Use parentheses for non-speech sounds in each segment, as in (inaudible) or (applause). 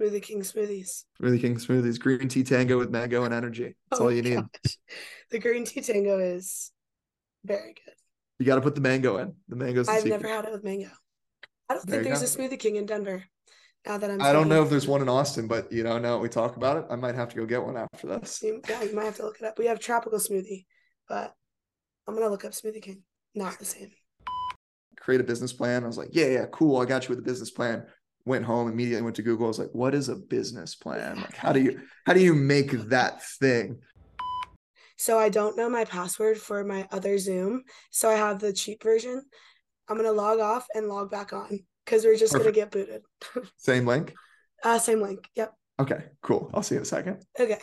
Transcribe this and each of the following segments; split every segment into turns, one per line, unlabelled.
Smoothie King smoothies.
Smoothie King smoothies, green tea tango with mango and energy. That's
Oh
all you need.
gosh. The green tea tango is very good.
You got to put the mango in. The mango's the
I've
secret.
never had it with mango. I don't
There
think there's a Smoothie King in Denver. Now that I'm
I don't know if there's one in Austin, but you know, now that we talk about it, I might have to go get one after this.
You, yeah, you might have to look it up. We have tropical smoothie, but I'm gonna look up Smoothie King. Not the same.
Create a business plan. I was like, yeah, yeah, cool. I got you with a business plan. Went home immediately, went to Google. I was like, what is a business plan? Like, how do you how do you make that thing?
So I don't know my password for my other Zoom. So I have the cheap version. I'm gonna log off and log back on because we're just gonna get booted. (laughs)
Same link.
Uh, same link. Yep.
Okay, cool. I'll see you in a second.
Okay.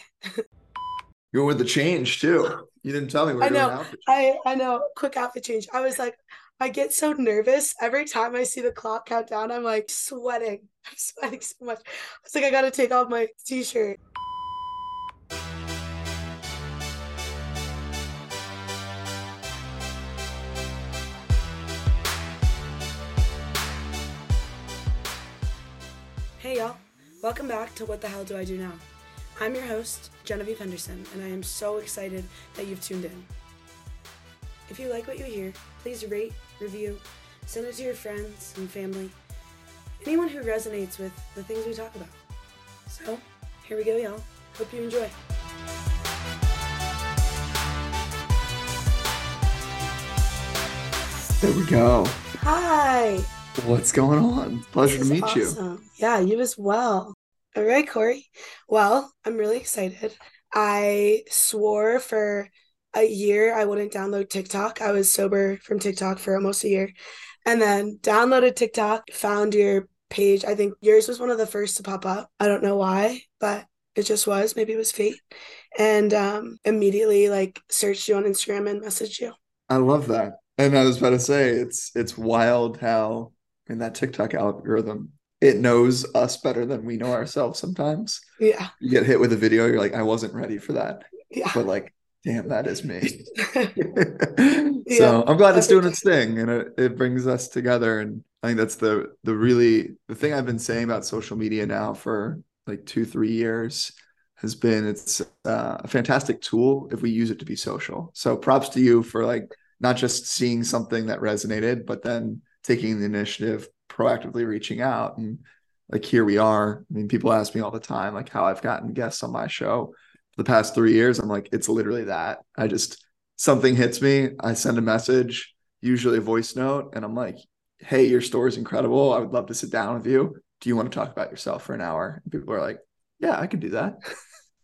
Going with the change too. You didn't tell me we
I know. I I know. Quick outfit change. I was like, I get so nervous every time I see the clock count down. I'm like sweating. (laughs) I'm sweating so much. It's like I gotta take off my t-shirt. Hey y'all, welcome back to What the Hell Do I Do Now? I'm your host, Genevieve Henderson, and I am so excited that you've tuned in. If you like what you hear, please rate, review, send it to your friends and family, anyone who resonates with the things we talk about. So, here we go, y'all. Hope you enjoy.
There we go.
Hi.
What's going on? Pleasure to meet you.
awesome. Yeah, you as well. All right, Corey. Well, I'm really excited. I swore for a year I wouldn't download TikTok. I was sober from TikTok for almost a year. And then downloaded TikTok, found your page. I think yours was one of the first to pop up. I don't know why, but it just was. Maybe it was fate. And um, immediately like searched you on Instagram and messaged you.
I love that. And I was about to say, it's it's wild how in that TikTok algorithm, it knows us better than we know ourselves sometimes.
Yeah.
You get hit with a video, you're like, I wasn't ready for that.
Yeah.
But like, damn, that is me. (laughs)
Yeah,
so I'm glad it's doing its thing and it, it brings us together. And I think that's the the really the thing I've been saying about social media now for like two, three years has been it's uh, a fantastic tool if we use it to be social. So props to you for like not just seeing something that resonated, but then taking the initiative, proactively reaching out. And like here we are. I mean, people ask me all the time, like how I've gotten guests on my show the past three years. I'm like, it's literally that. I just something hits me, I send a message, usually a voice note, and I'm like, hey, your store is incredible. I would love to sit down with you. Do you want to talk about yourself for an hour? And people are like, yeah, I can do that.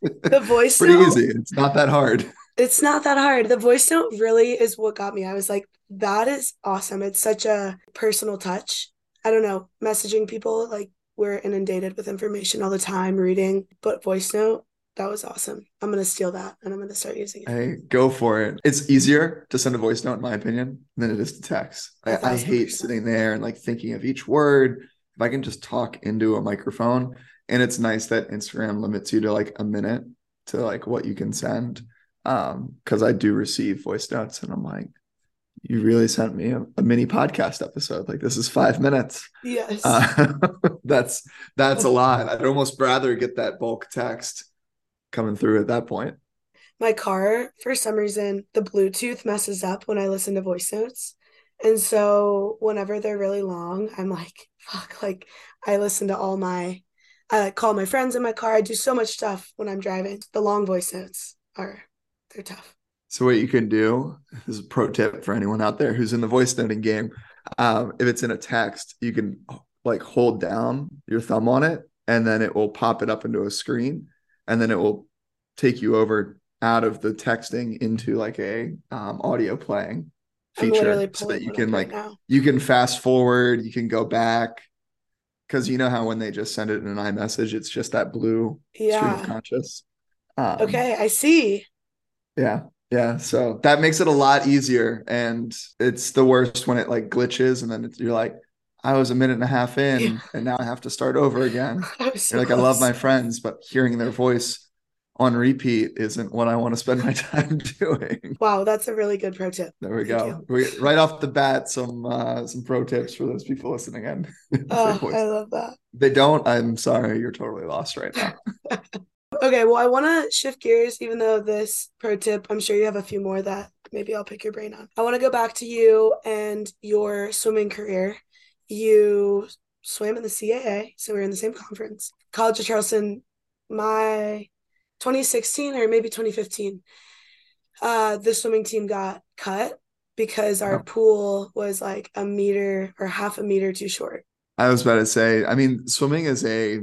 the voice (laughs)
Pretty
note-
easy. It's not that hard.
It's not that hard. The voice note really is what got me. I was like, that is awesome. It's such a personal touch. I don't know, messaging people, like we're inundated with information all the time, reading, but voice note, that was awesome. I'm going to steal that and I'm going to start using it.
Hey, go for it. It's easier to send a voice note, in my opinion, than it is to text. I,
thousand
hate sitting there and like thinking of each word. If I can just talk into a microphone, and it's nice that Instagram limits you to like a minute to like what you can send. Um, because I do receive voice notes, and I'm like, you really sent me a, a mini podcast episode. Like this is five minutes.
Yes.
Uh, (laughs) that's that's a (laughs) lot. I'd almost rather get that bulk text coming through at that point.
My car, for some reason, the Bluetooth messes up when I listen to voice notes. And so whenever they're really long, I'm like, fuck, like I listen to all my, I like call my friends in my car. I do so much stuff when I'm driving. The long voice notes are, they're tough.
So what you can do this is a pro tip for anyone out there who's in the voice noting game. Um, if it's in a text, you can like hold down your thumb on it, and then it will pop it up into a screen, and then it will take you over out of the texting into like a um, audio playing feature, so that you can like
right
you can fast forward, you can go back, because you know how when they just send it in an iMessage, it's just that blue stream of
Yeah.
conscious. Um,
Okay, I see.
yeah. Yeah. So that makes it a lot easier. And it's the worst when it like glitches and then it's, you're like, I was a minute and a half in
Yeah.
and now I have to start over again. (laughs)
So
like, I love my friends, but hearing their voice on repeat isn't what I want to spend my (laughs) time doing.
Wow, that's a really good pro tip.
There we Thank go. We, right off the bat, some uh, some pro tips for those people listening in. (laughs)
oh, I love that.
They don't. I'm sorry, you're totally lost right now.
okay, well, I want to shift gears, even though this pro tip, I'm sure you have a few more that maybe I'll pick your brain on. I want to go back to you and your swimming career. You swam in the CAA, so we are in the same conference. College of Charleston, my 2016 or maybe 2015, uh, the swimming team got cut because our oh. pool was like a meter or half a meter too short.
I was about to say, I mean, swimming is a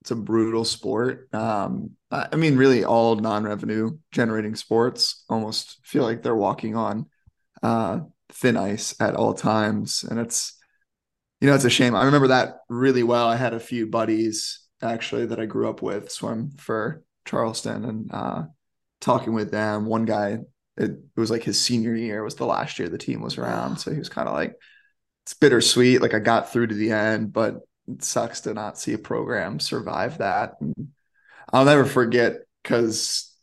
it's a brutal sport. Um, I mean, really, all non-revenue generating sports almost feel like they're walking on uh, thin ice at all times, and it's you know it's a shame. I remember that really well. I had a few buddies actually that I grew up with swim for Charleston and uh, talking with them. One guy, it, it, was like his senior year was the last year the team was around, so he was kind of like, it's bittersweet. Like I got through to the end, but it sucks to not see a program survive that. And I'll never forget because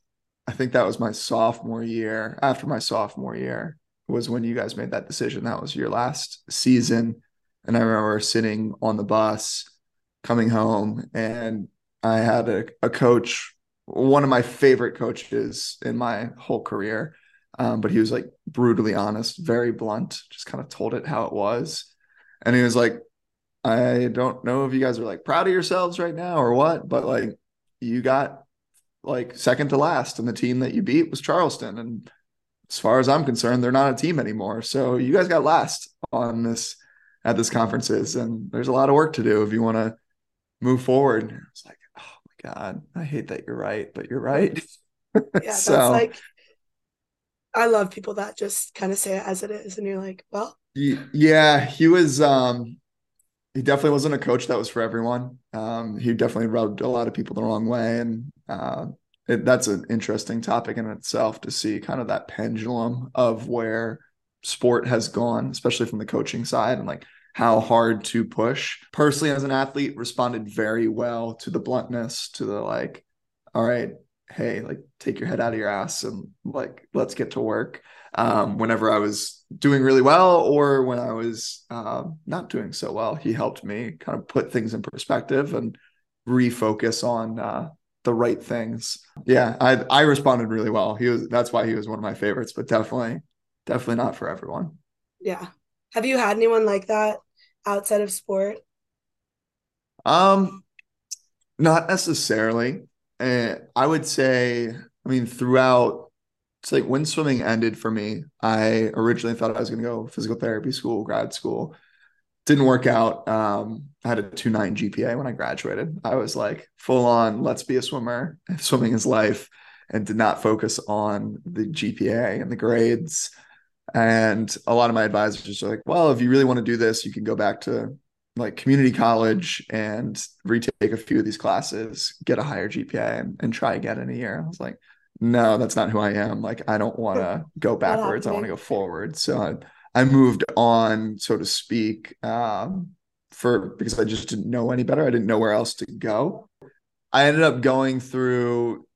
I think that was my sophomore year. After my sophomore year was when you guys made that decision. That was your last season, and I remember sitting on the bus coming home and I had a, a coach one of my favorite coaches in my whole career. Um, but he was like brutally honest, very blunt, just kind of told it how it was. And he was like, I don't know if you guys are like proud of yourselves right now or what, but like you got like second to last, and the team that you beat was Charleston. And as far as I'm concerned, they're not a team anymore. So you guys got last on this at this conferences, and there's a lot of work to do if you want to move forward. It's like, oh my God, I hate that you're right, but you're right.
yeah, (laughs) so, that's like I love people that just kind of say it as it is, and you're like, well,
yeah, he was. um He definitely wasn't a coach that was for everyone. Um, he definitely rubbed a lot of people the wrong way, and uh, it, that's an interesting topic in itself to see kind of that pendulum of where sport has gone, especially from the coaching side, and like how hard to push. Personally, as an athlete, responded very well to the bluntness, to the like, all right, hey, like take your head out of your ass and like let's get to work. Um, whenever I was doing really well or when I was uh, not doing so well, he helped me kind of put things in perspective and refocus on uh, the right things. Yeah, I I responded really well. He was that's why he was one of my favorites, but definitely definitely not for everyone.
Yeah. Have you had anyone like that outside of sport?
Um, not necessarily. Uh, I would say, I mean, throughout, it's like when swimming ended for me, I originally thought I was going to go physical therapy school, grad school. Didn't work out. Um, I had a 2.9 GPA when I graduated. I was like, full on, let's be a swimmer. (laughs) Swimming is life, and did not focus on the GPA and the grades. And a lot of my advisors are like, well, if you really want to do this, you can go back to like community college and retake a few of these classes, get a higher GPA and, and try again in a year. I was like, no, that's not who I am. Like, I don't want to go backwards. I want to go forward. So I, I, moved on, so to speak, um, for because I just didn't know any better. I didn't know where else to go. I ended up going through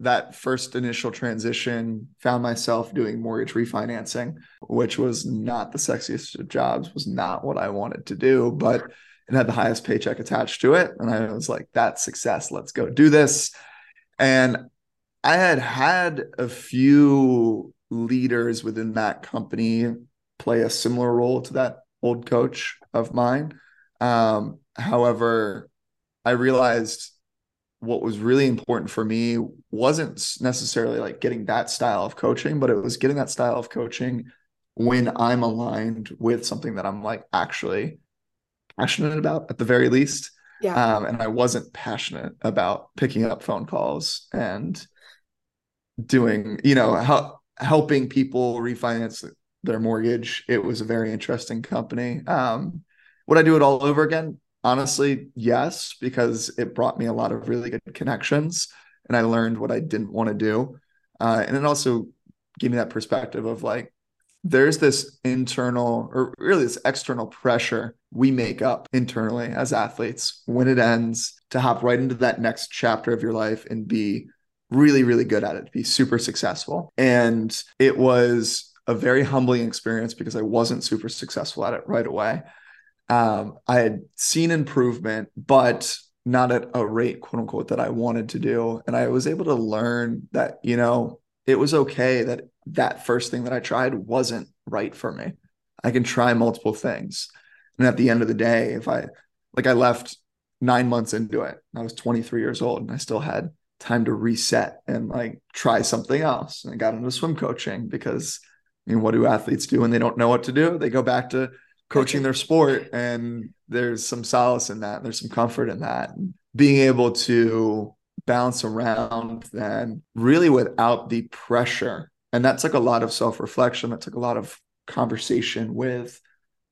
that first initial transition found myself doing mortgage refinancing which was not the sexiest of jobs was not what i wanted to do but it had the highest paycheck attached to it. And i was like that's success. Let's go do this. And i had had a few leaders within that company play a similar role to that old coach of mine. Um, however i realized what was really important for me wasn't necessarily like getting that style of coaching, but it was getting that style of coaching when I'm aligned with something that I'm like actually passionate about at the very least.
Yeah.
Um, and I wasn't passionate about picking up phone calls and doing, you know, hel- helping people refinance their mortgage. It was a very interesting company. Um, would I do it all over again? Honestly, yes, because it brought me a lot of really good connections and I learned what I didn't want to do. Uh, and it also gave me that perspective of like, there's this internal or really this external pressure we make up internally as athletes when it ends to hop right into that next chapter of your life and be really, really good at it, be super successful. And it was a very humbling experience because I wasn't super successful at it right away. Um, I had seen improvement, but not at a rate, quote unquote, that I wanted to do. And I was able to learn that, you know, it was okay that that first thing that I tried wasn't right for me. I can try multiple things. And at the end of the day, if I, like, I left nine months into it, I was 23 years old and I still had time to reset and like try something else. And I got into swim coaching because, I mean, what do athletes do when they don't know what to do? They go back to coaching their sport and there's some solace in that there's some comfort in that. And being able to bounce around then really without the pressure and that took a lot of self-reflection that took a lot of conversation with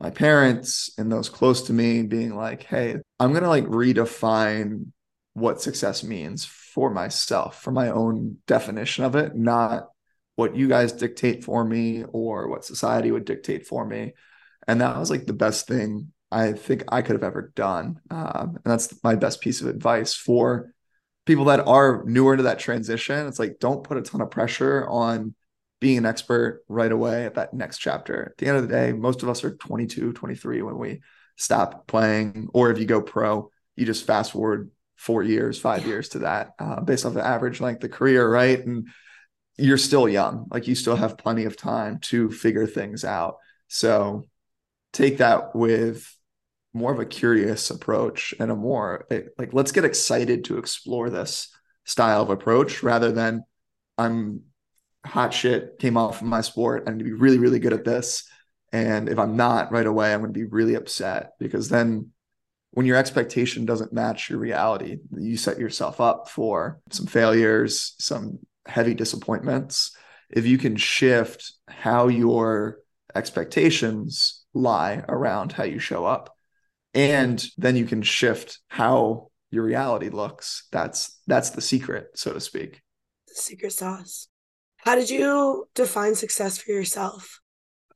my parents and those close to me being like hey i'm going to like redefine what success means for myself for my own definition of it not what you guys dictate for me or what society would dictate for me and that was like the best thing I think I could have ever done. Um, and that's my best piece of advice for people that are newer to that transition. It's like, don't put a ton of pressure on being an expert right away at that next chapter. At the end of the day, most of us are 22, 23 when we stop playing. Or if you go pro, you just fast forward four years, five yeah. years to that uh, based off the average length of career, right? And you're still young. Like you still have plenty of time to figure things out. So take that with more of a curious approach and a more eh, like let's get excited to explore this style of approach rather than I'm hot shit came off of my sport and to be really really good at this and if I'm not right away I'm going to be really upset. Because then when your expectation doesn't match your reality you set yourself up for some failures some heavy disappointments. If you can shift how your expectations lie around how you show up. And then you can shift how your reality looks. That's that's the secret so to speak.
The secret sauce. How did you define success for yourself?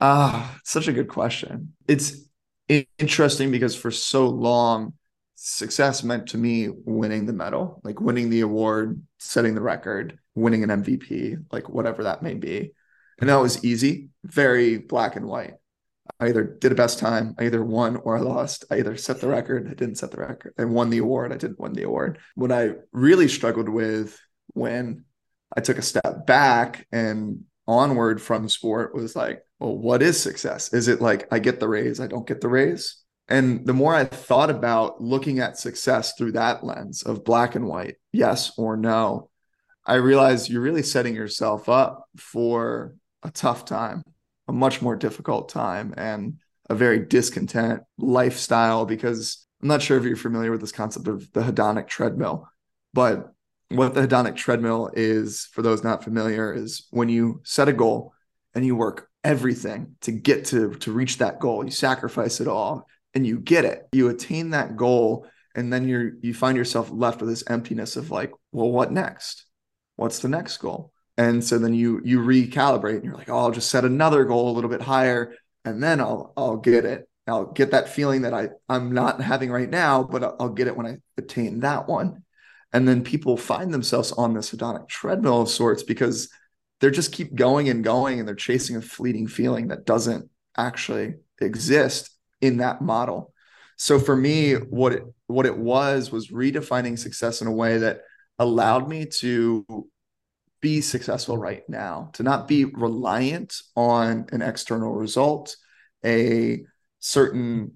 Ah such a good question. It's interesting because for so long success meant to me winning the medal like winning the award setting the record winning an mvp like whatever that may be. And that was easy very black and white I either did a best time, I either won or I lost. I either set the record, I didn't set the record, I won the award, I didn't win the award. What I really struggled with when I took a step back and onward from sport was like, well, what is success? Is it like I get the raise, I don't get the raise? And the more I thought about looking at success through that lens of black and white, yes or no, I realized you're really setting yourself up for a tough time a much more difficult time and a very discontent lifestyle because I'm not sure if you're familiar with this concept of the hedonic treadmill, but what the hedonic treadmill is for those not familiar is when you set a goal and you work everything to get to to reach that goal, you sacrifice it all and you get it. You attain that goal and then you're you find yourself left with this emptiness of like, well, what next? What's the next goal? And so then you you recalibrate and you're like oh i'll just set another goal a little bit higher and then i'll i'll get it. I'll get that feeling that i i'm not having right now but i'll, get it when i attain that one. And then people find themselves on this hedonic treadmill of sorts because they're just keep going and going and they're chasing a fleeting feeling that doesn't actually exist in that model. So for me what it what it was was redefining success in a way that allowed me to be successful right now, to not be reliant on an external result, a certain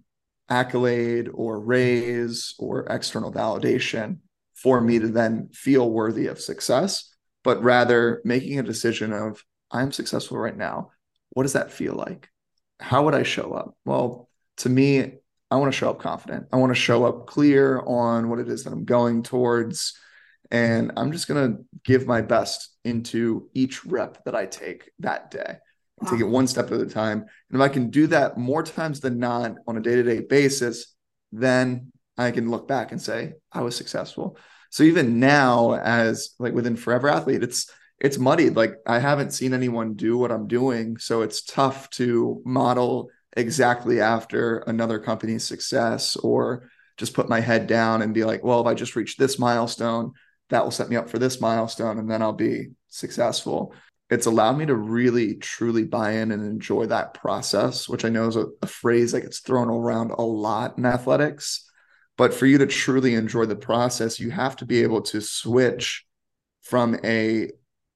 accolade or raise or external validation for me to then feel worthy of success, but rather making a decision of, I'm successful right now. What does that feel like? How would I show up? Well, to me, I want to show up confident. I want to show up clear on what it is that I'm going towards and I'm just going to give my best into each rep that I take that day. Wow. Take it one step at a time. And if I can do that more times than not on a day to day basis, then I can look back and say, I was successful. So even now, as like within Forever Athlete, it's it's muddied. Like I haven't seen anyone do what I'm doing. So it's tough to model exactly after another company's success or just put my head down and be like, well, if I just reach this milestone, that will set me up for this milestone and then I'll be successful. It's allowed me to really truly buy in and enjoy that process, which I know is a, a phrase that gets thrown around a lot in athletics. But for you to truly enjoy the process, you have to be able to switch from a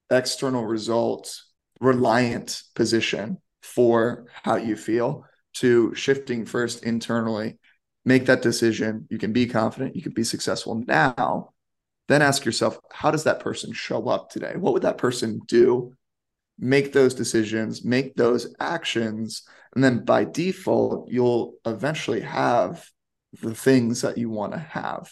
external result reliant position for how you feel to shifting first internally make that decision you can be confident you can be successful now then ask yourself how does that person show up today? What would that person do? Make those decisions make those actions and then by default you'll eventually have the things that you want to have.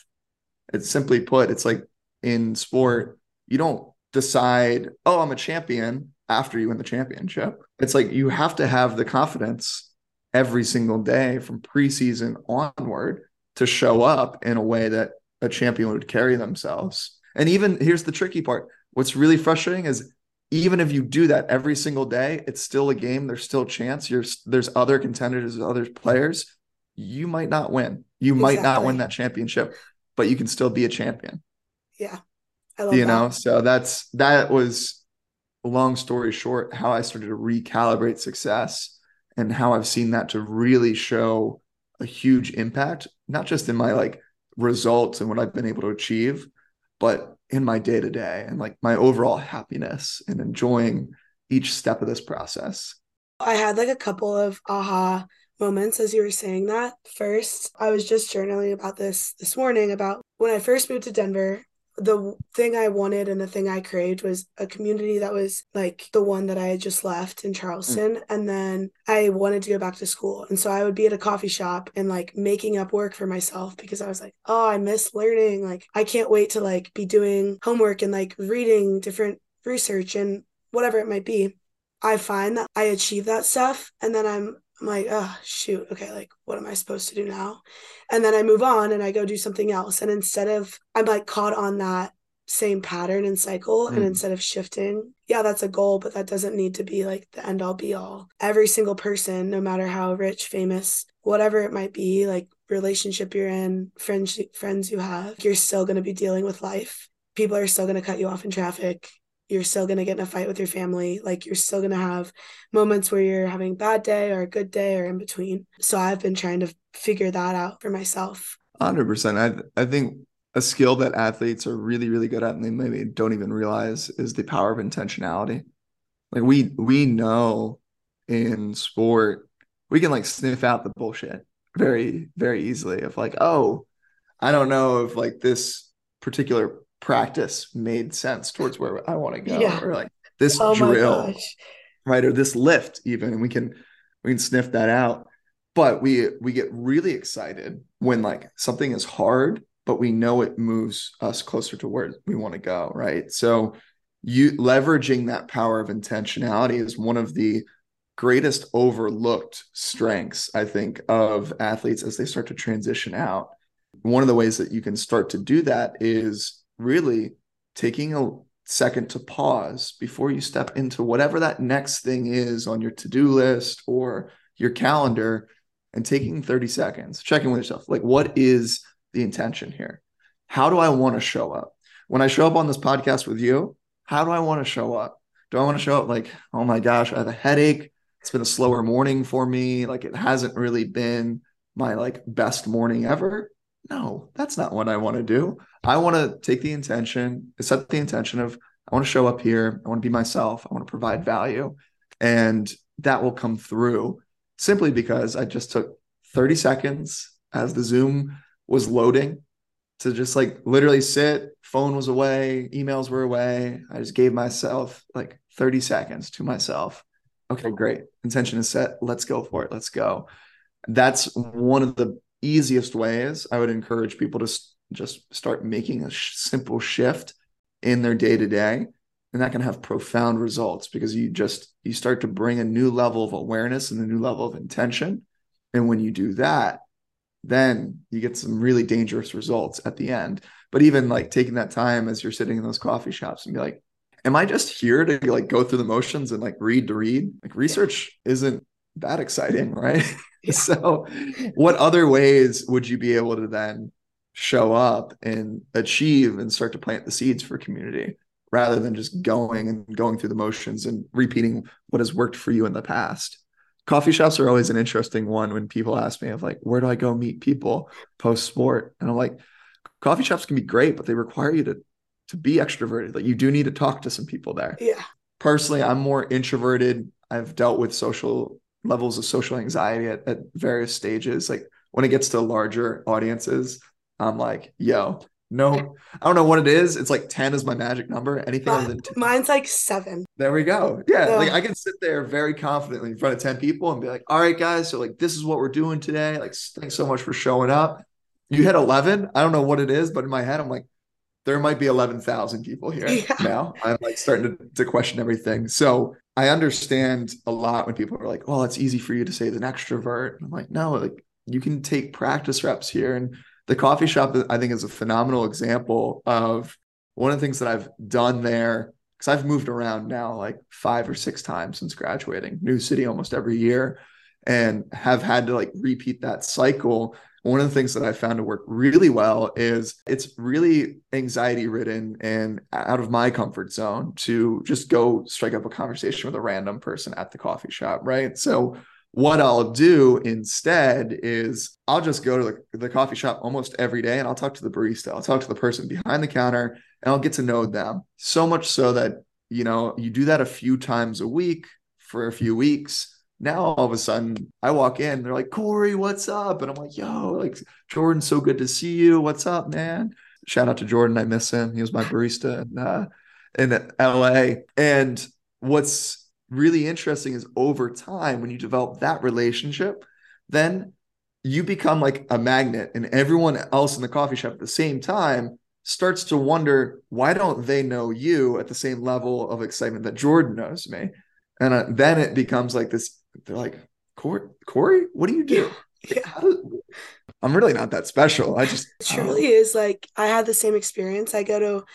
It's simply put it's like in sport you don't decide oh i'm a champion after you win the championship. It's like you have to have the confidence every single day from preseason onward to show up in a way that a champion would carry themselves. And even here's the tricky part what's really frustrating is even if you do that every single day, it's still a game. There's still chance. You're, there's other contenders, other players. You might not win. You exactly. might not win that championship, but you can still be a champion.
Yeah.
I love you that. know, so that's that was long story short, how I started to recalibrate success and how I've seen that to really show a huge impact, not just in my like results and what I've been able to achieve, but in my day to day and like my overall happiness and enjoying each step of this process.
I had like a couple of aha moments as you were saying that. First, I was just journaling about this this morning about when I first moved to Denver the thing I wanted and the thing I craved was a community that was like the one that I had just left in Charleston. Mm. And then I wanted to go back to school. And so I would be at a coffee shop and like making up work for myself because I was like, oh, I miss learning. Like, I can't wait to like be doing homework and like reading different research and whatever it might be. I find that I achieve that stuff and then I'm I'm like, oh, shoot. Okay. Like, what am I supposed to do now? And then I move on and I go do something else. And instead of, I'm like caught on that same pattern and cycle. Mm. And instead of shifting, yeah, that's a goal, but that doesn't need to be like the end all be all. Every single person, no matter how rich, famous, whatever it might be, like relationship you're in, friends, friends you have, you're still going to be dealing with life. People are still going to cut you off in traffic you're still going to get in a fight with your family. Like you're still going to have moments where you're having a bad day or a good day or in between. So I've been trying to figure that out for myself.
100%. I, I think a skill that athletes are really, really good at and they maybe don't even realize is the power of intentionality. Like we, we know in sport, we can like sniff out the bullshit very, very easily of like, oh, I don't know if like this particular practice made sense towards where I want to go, yeah. or like this oh drill, right, or this lift, even, and we can we can sniff that out. But we we get really excited when like something is hard, but we know it moves us closer to where we want to go, right? So you leveraging that power of intentionality is one of the greatest overlooked strengths i think of athletes as they start to transition out one of the ways that you can start to do that is really taking a second to pause before you step into whatever that next thing is on your to-do list or your calendar and taking 30 seconds checking with yourself like what is the intention here? How do i want to show up? When i show up on this podcast with you how do i want to show up? Do i want to show up like oh my gosh i have a headache. It's been a slower morning for me. Like it hasn't really been my like best morning ever no, that's not what I want to do. I want to take the intention, set the intention of I want to show up here. I want to be myself. I want to provide value. And that will come through simply because I just took 30 seconds as the Zoom was loading to just like literally sit, phone was away, emails were away. I just gave myself like 30 seconds to myself. Okay, great. Intention is set. Let's go for it. Let's go. That's one of the easiest ways I would encourage people to just start making a sh- simple shift in their day to day and that can have profound results because you just you start to bring a new level of awareness and a new level of intention and when you do that then you get some really dangerous results at the end. But even like taking that time as you're sitting in those coffee shops and be like am i just here to like go through the motions and like read to read? Like research isn't that exciting (laughs) right (laughs) So, what other ways would you be able to then show up and achieve and start to plant the seeds for community rather than just going and going through the motions and repeating what has worked for you in the past. Coffee shops are always an interesting one when people ask me of like, where do I go meet people post sport? And I'm like, coffee shops can be great, but they require you to to be extroverted. Like you do need to talk to some people there.
Yeah.
Personally, I'm more introverted. I've dealt with social levels of social anxiety at, at various stages. Like when it gets to larger audiences, I'm like, yo, no, I don't know what it is. It's like 10 is my magic number. Anything other uh, than 10.
Mine's like seven.
There we go. Yeah.
Yeah.
Like I can sit there very confidently in front of 10 people and be like, all right, guys. So like this is what we're doing today. Like thanks so much for showing up. You hit 11. I don't know what it is, but in my head, I'm like, there might be 11,000 people here (laughs)
Yeah.
now. I'm like starting to, to question everything. So I understand a lot when people are like, well, it's easy for you to say as an extrovert. I'm like, no, like you can take practice reps here. And the coffee shop, I think, is a phenomenal example of one of the things that I've done there. Because I've moved around now like five or six times since graduating, new city almost every year, and have had to like repeat that cycle one of the things that I found to work really well is it's really anxiety ridden and out of my comfort zone to just go strike up a conversation with a random person at the coffee shop, right? So what I'll do instead is I'll just go to the, the coffee shop almost every day and I'll talk to the barista. I'll talk to the person behind the counter and I'll get to know them. So much so that, you know, you do that a few times a week for a few weeks now all of a sudden I walk in, they're like, Corey, what's up? And I'm like, yo, like Jordan, so good to see you. What's up, man? Shout out to Jordan. I miss him. He was my barista in, uh, in LA. And what's really interesting is over time, when you develop that relationship, then you become like a magnet, and everyone else in the coffee shop at the same time starts to wonder why don't they know you at the same level of excitement that Jordan knows me? And uh, then it becomes like this they're like, Corey, Corey, what do you do? (laughs)
Yeah.
I'm really not that special. I just
It truly is like I had the same experience. I go to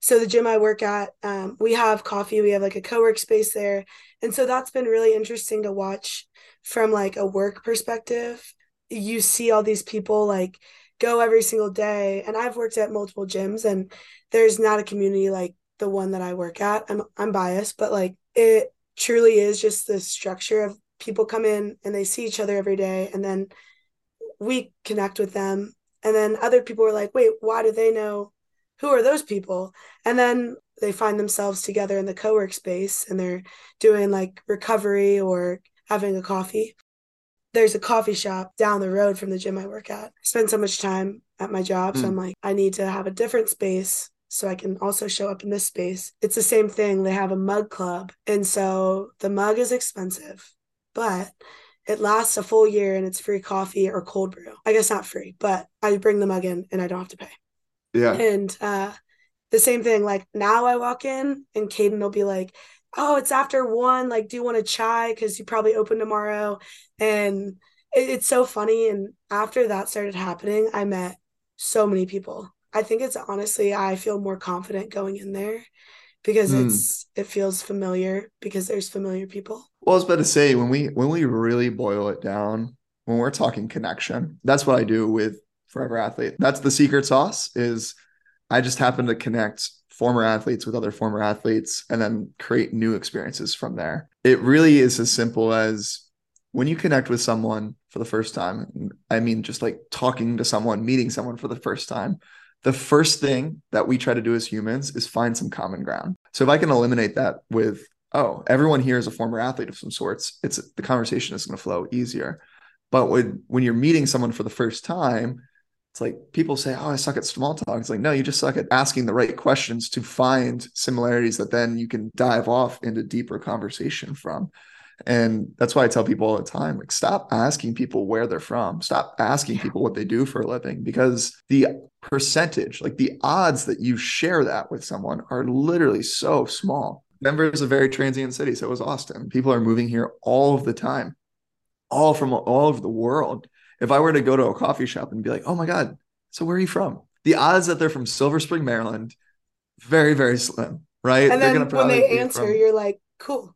so the gym I work at, um, we have coffee, we have like a co-work space there. And so that's been really interesting to watch from like a work perspective. You see all these people like go every single day. And I've worked at multiple gyms and there's not a community like the one that I work at. I'm I'm biased, but like it truly is just the structure of people come in and they see each other every day and then we connect with them. And then other people are like wait why do they know who are those people? And then they find themselves together in the co-work space and they're doing like recovery or having a coffee. There's a coffee shop down the road from the gym i work at. I spend so much time at my job so
Mm.
i'm like i need to have a different space so i can also show up in this space. It's the same thing. They have a mug club and so the mug is expensive but it lasts a full year and it's free coffee or cold brew. I guess not free, but I bring the mug in and I don't have to pay.
yeah.
And uh, the same thing, like now I walk in and Caden will be like, oh, it's after one. Like, do you want a chai? Because you probably open tomorrow. And it, it's so funny. And after that started happening, I met so many people. I think it's honestly, I feel more confident going in there because
Mm.
it's it feels familiar because there's familiar people.
Well, I was about to say when we when we really boil it down, when we're talking connection, that's what I do with Forever Athlete. That's the secret sauce. Is I just happen to connect former athletes with other former athletes and then create new experiences from there. It really is as simple as when you connect with someone for the first time. I mean, just like talking to someone, meeting someone for the first time. The first thing that we try to do as humans is find some common ground. So if I can eliminate that with oh, everyone here is a former athlete of some sorts, it's the conversation is going to flow easier. But when when you're meeting someone for the first time, it's like people say, "Oh, I suck at small talk." It's like, no, you just suck at asking the right questions to find similarities that then you can dive off into deeper conversation from. And that's why I tell people all the time, like, stop asking people where they're from. Stop asking people what they do for a living because the percentage, like the odds that you share that with someone are literally so small. Denver is a very transient city. So is Austin. People are moving here all of the time, all from all over the world. If I were to go to a coffee shop and be like, oh my God, so where are you from? The odds that they're from Silver Spring, Maryland, very, very slim, right?
And
They're
then when they answer,
from-
you're like, cool.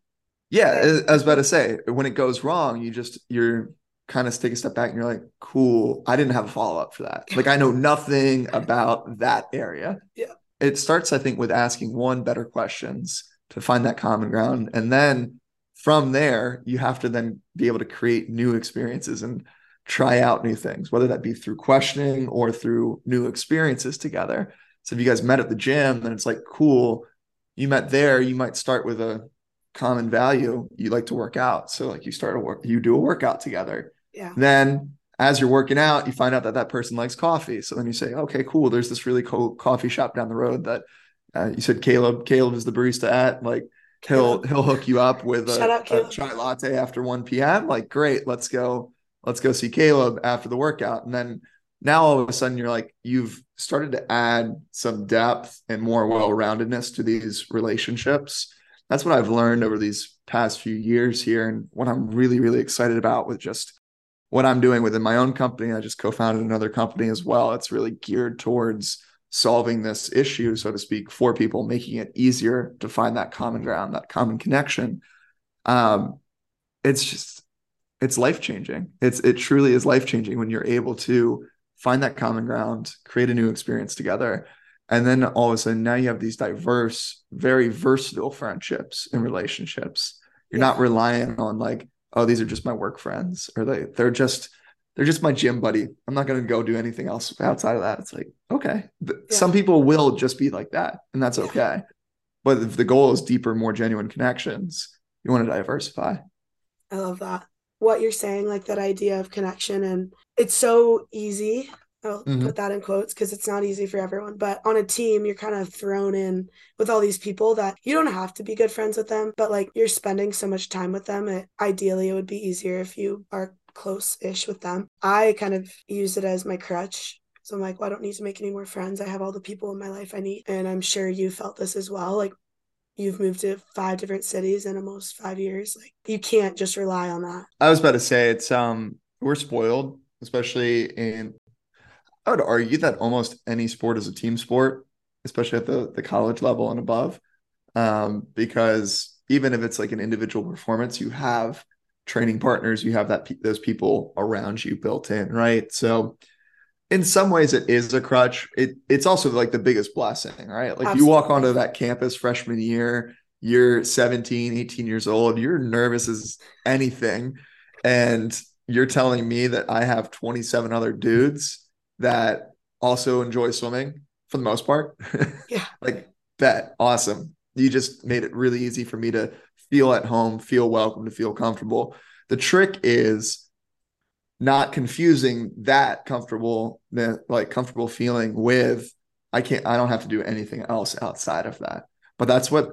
Yeah, I was about to say when it goes wrong, you just you're kind of take a step back and you're like, cool, I didn't have a follow up for that. Like I know nothing about that area.
Yeah.
It starts, I think, with asking one better questions to find that common ground. And then from there, you have to then be able to create new experiences and try out new things, whether that be through questioning or through new experiences together. So if you guys met at the gym and it's like, cool, you met there, you might start with a common value. You like to work out. So like you start a work, you do a workout together.
Yeah.
Then as you're working out, you find out that that person likes coffee. So then you say, okay, cool. There's this really cool coffee shop down the road that uh, you said Caleb. Caleb is the barista at. Like he'll he'll hook you up with a,
out,
a chai latte after 1 p.m. Like great, let's go. Let's go see Caleb after the workout. And then now all of a sudden you're like you've started to add some depth and more well-roundedness to these relationships. That's what I've learned over these past few years here, and what I'm really really excited about with just what I'm doing within my own company. I just co-founded another company as well. It's really geared towards solving this issue, so to speak, for people, making it easier to find that common ground, that common connection. Um, it's just it's life changing. It's it truly is life changing when you're able to find that common ground, create a new experience together. And then all of a sudden, now you have these diverse, very versatile friendships and relationships. You're yeah. not relying on like, oh, these are just my work friends, or they they're just they're just my gym buddy. I'm not going to go do anything else outside of that. It's like, okay. Yeah. Some people will just be like that, and that's okay. Yeah. But if the goal is deeper, more genuine connections, you want to diversify.
I love that. What you're saying, like that idea of connection, and it's so easy. I'll mm-hmm. put that in quotes because it's not easy for everyone. But on a team, you're kind of thrown in with all these people that you don't have to be good friends with them, but like you're spending so much time with them. It, ideally, it would be easier if you are close ish with them. I kind of use it as my crutch. So I'm like, well, I don't need to make any more friends. I have all the people in my life I need. And I'm sure you felt this as well. Like you've moved to five different cities in almost five years. Like you can't just rely on that.
I was about to say it's um we're spoiled, especially in I would argue that almost any sport is a team sport, especially at the the college level and above. Um, because even if it's like an individual performance, you have training partners, you have that those people around you built in, right? So in some ways it is a crutch. It it's also like the biggest blessing, right? Like Absolutely. you walk onto that campus freshman year, you're 17, 18 years old, you're nervous as anything. And you're telling me that I have 27 other dudes that also enjoy swimming for the most part. (laughs)
Yeah.
like bet. Awesome. You just made it really easy for me to feel at home, feel welcome, to feel comfortable. The trick is not confusing that comfortable, like comfortable feeling with I can't, I don't have to do anything else outside of that. But that's what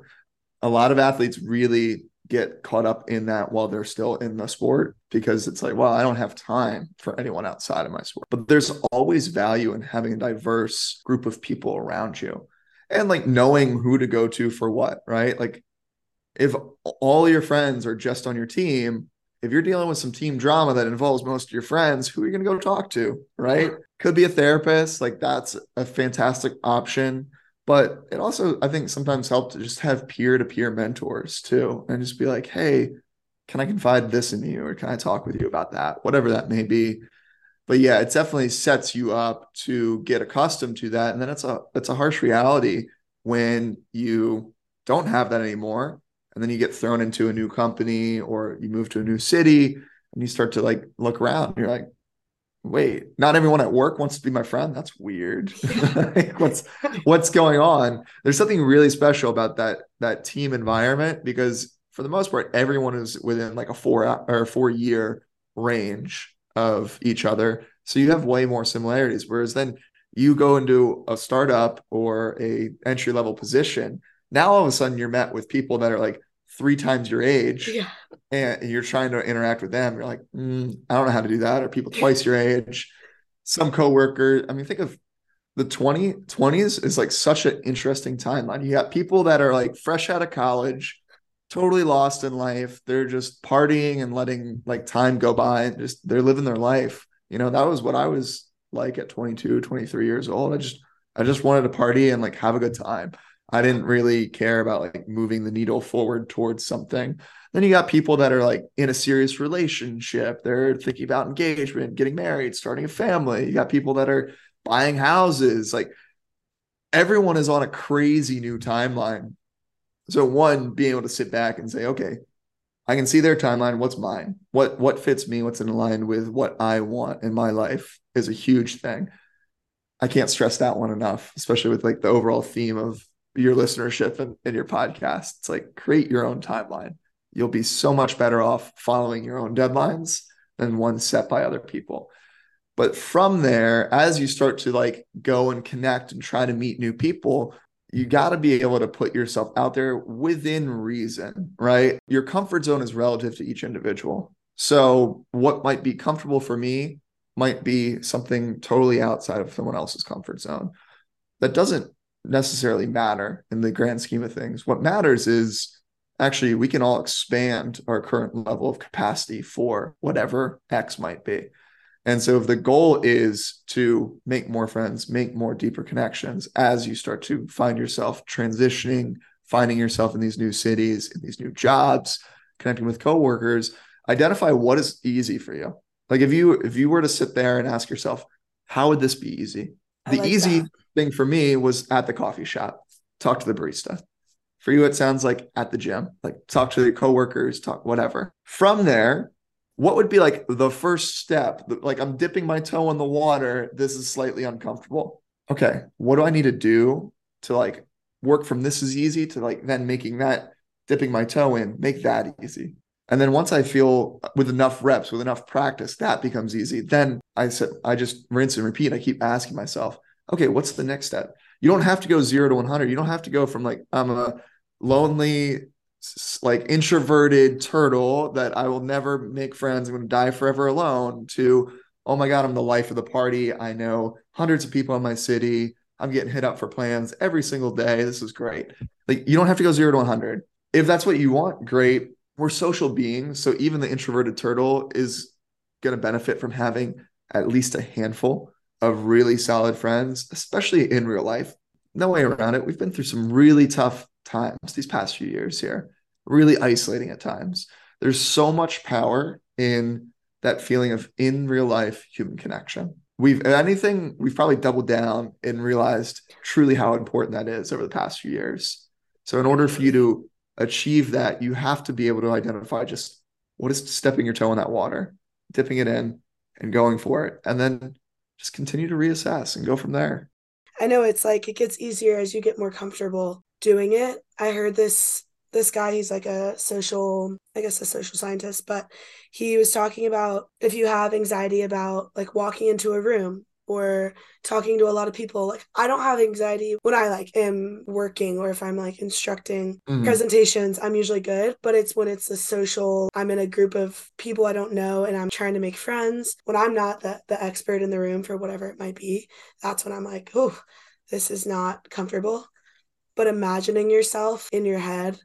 a lot of athletes really get caught up in that while they're still in the sport because it's like, well, I don't have time for anyone outside of my sport. But there's always value in having a diverse group of people around you and like knowing who to go to for what, right? Like if all your friends are just on your team, if you're dealing with some team drama that involves most of your friends, who are you going to go talk to? Right? Could be a therapist. Like that's a fantastic option. But it also, I think, sometimes helps to just have peer to peer mentors too, and just be like, hey, can I confide this in you, or can I talk with you about that, whatever that may be. But yeah, it definitely sets you up to get accustomed to that, and then it's a it's a harsh reality when you don't have that anymore. And then you get thrown into a new company or you move to a new city and you start to like look around you're like wait not everyone at work wants to be my friend? That's weird. Like, (laughs) (laughs) what's what's going on? There's something really special about that that team environment because for the most part everyone is within like a four or four year range of each other. So you have way more similarities. Whereas then you go into a startup or a entry level position now all of a sudden you're met with people that are like three times your age
yeah.
and you're trying to interact with them you're like mm, i don't know how to do that or people twice your age. Some coworker i mean think of the 20 20s is like such an interesting timeline you got people that are like fresh out of college totally lost in life. They're just partying and letting like time go by and just they're living their life. You know that was what i was like at 22 23 years old. I just i just wanted to party and like have a good time I didn't really care about like moving the needle forward towards something. Then you got people that are like in a serious relationship. They're thinking about engagement, getting married, starting a family. You got people that are buying houses. Like everyone is on a crazy new timeline. So one, being able to sit back and say, okay, I can see their timeline. What's mine? What what fits me? What's in line with what I want in my life is a huge thing. I can't stress that one enough, especially with like the overall theme of your listenership and, and your podcast. It's like create your own timeline. You'll be so much better off following your own deadlines than one set by other people. But from there, as you start to like go and connect and try to meet new people, you got to be able to put yourself out there within reason, right? Your comfort zone is relative to each individual. So, what might be comfortable for me might be something totally outside of someone else's comfort zone. That doesn't necessarily matter in the grand scheme of things. What matters is actually we can all expand our current level of capacity for whatever X might be. And so if the goal is to make more friends, make more deeper connections as you start to find yourself transitioning, finding yourself in these new cities, in these new jobs, connecting with coworkers, identify what is easy for you. Like if you if you were to sit there and ask yourself, how would this be easy? The like easy that. Thing for me was at the coffee shop, talk to the barista. For you, it sounds like at the gym, like talk to your coworkers, talk whatever. From there, what would be like the first step? Like I'm dipping my toe in the water. This is slightly uncomfortable. Okay, what do I need to do to like work from this is easy to like then making that dipping my toe in, make that easy. And then once I feel with enough reps, with enough practice, that becomes easy. Then I said, I just rinse and repeat. I keep asking myself, okay, what's the next step? You don't have to go zero to 100. You don't have to go from like, I'm a lonely, like introverted turtle that I will never make friends. I'm going to die forever alone to, oh my God, I'm the life of the party. I know hundreds of people in my city. I'm getting hit up for plans every single day. This is great. Like, you don't have to go zero to 100. If that's what you want, great we're social beings. So even the introverted turtle is going to benefit from having at least a handful of really solid friends, especially in real life. No way around it. We've been through some really tough times these past few years here, really isolating at times. There's so much power in that feeling of in real life human connection. We've anything we've probably doubled down and realized truly how important that is over the past few years. So in order for you to achieve that, you have to be able to identify just what is stepping your toe in that water, dipping it in and going for it. And then just continue to reassess and go from there.
I know it's like it gets easier as you get more comfortable doing it. I heard this this guy he's like a social i guess a social scientist but he was talking about if you have anxiety about like walking into a room or talking to a lot of people like i don't have anxiety when i like am working or if i'm like instructing mm-hmm. presentations i'm usually good but it's when it's a social i'm in a group of people i don't know and i'm trying to make friends when i'm not the, the expert in the room for whatever it might be that's when i'm like oh this is not comfortable but imagining yourself in your head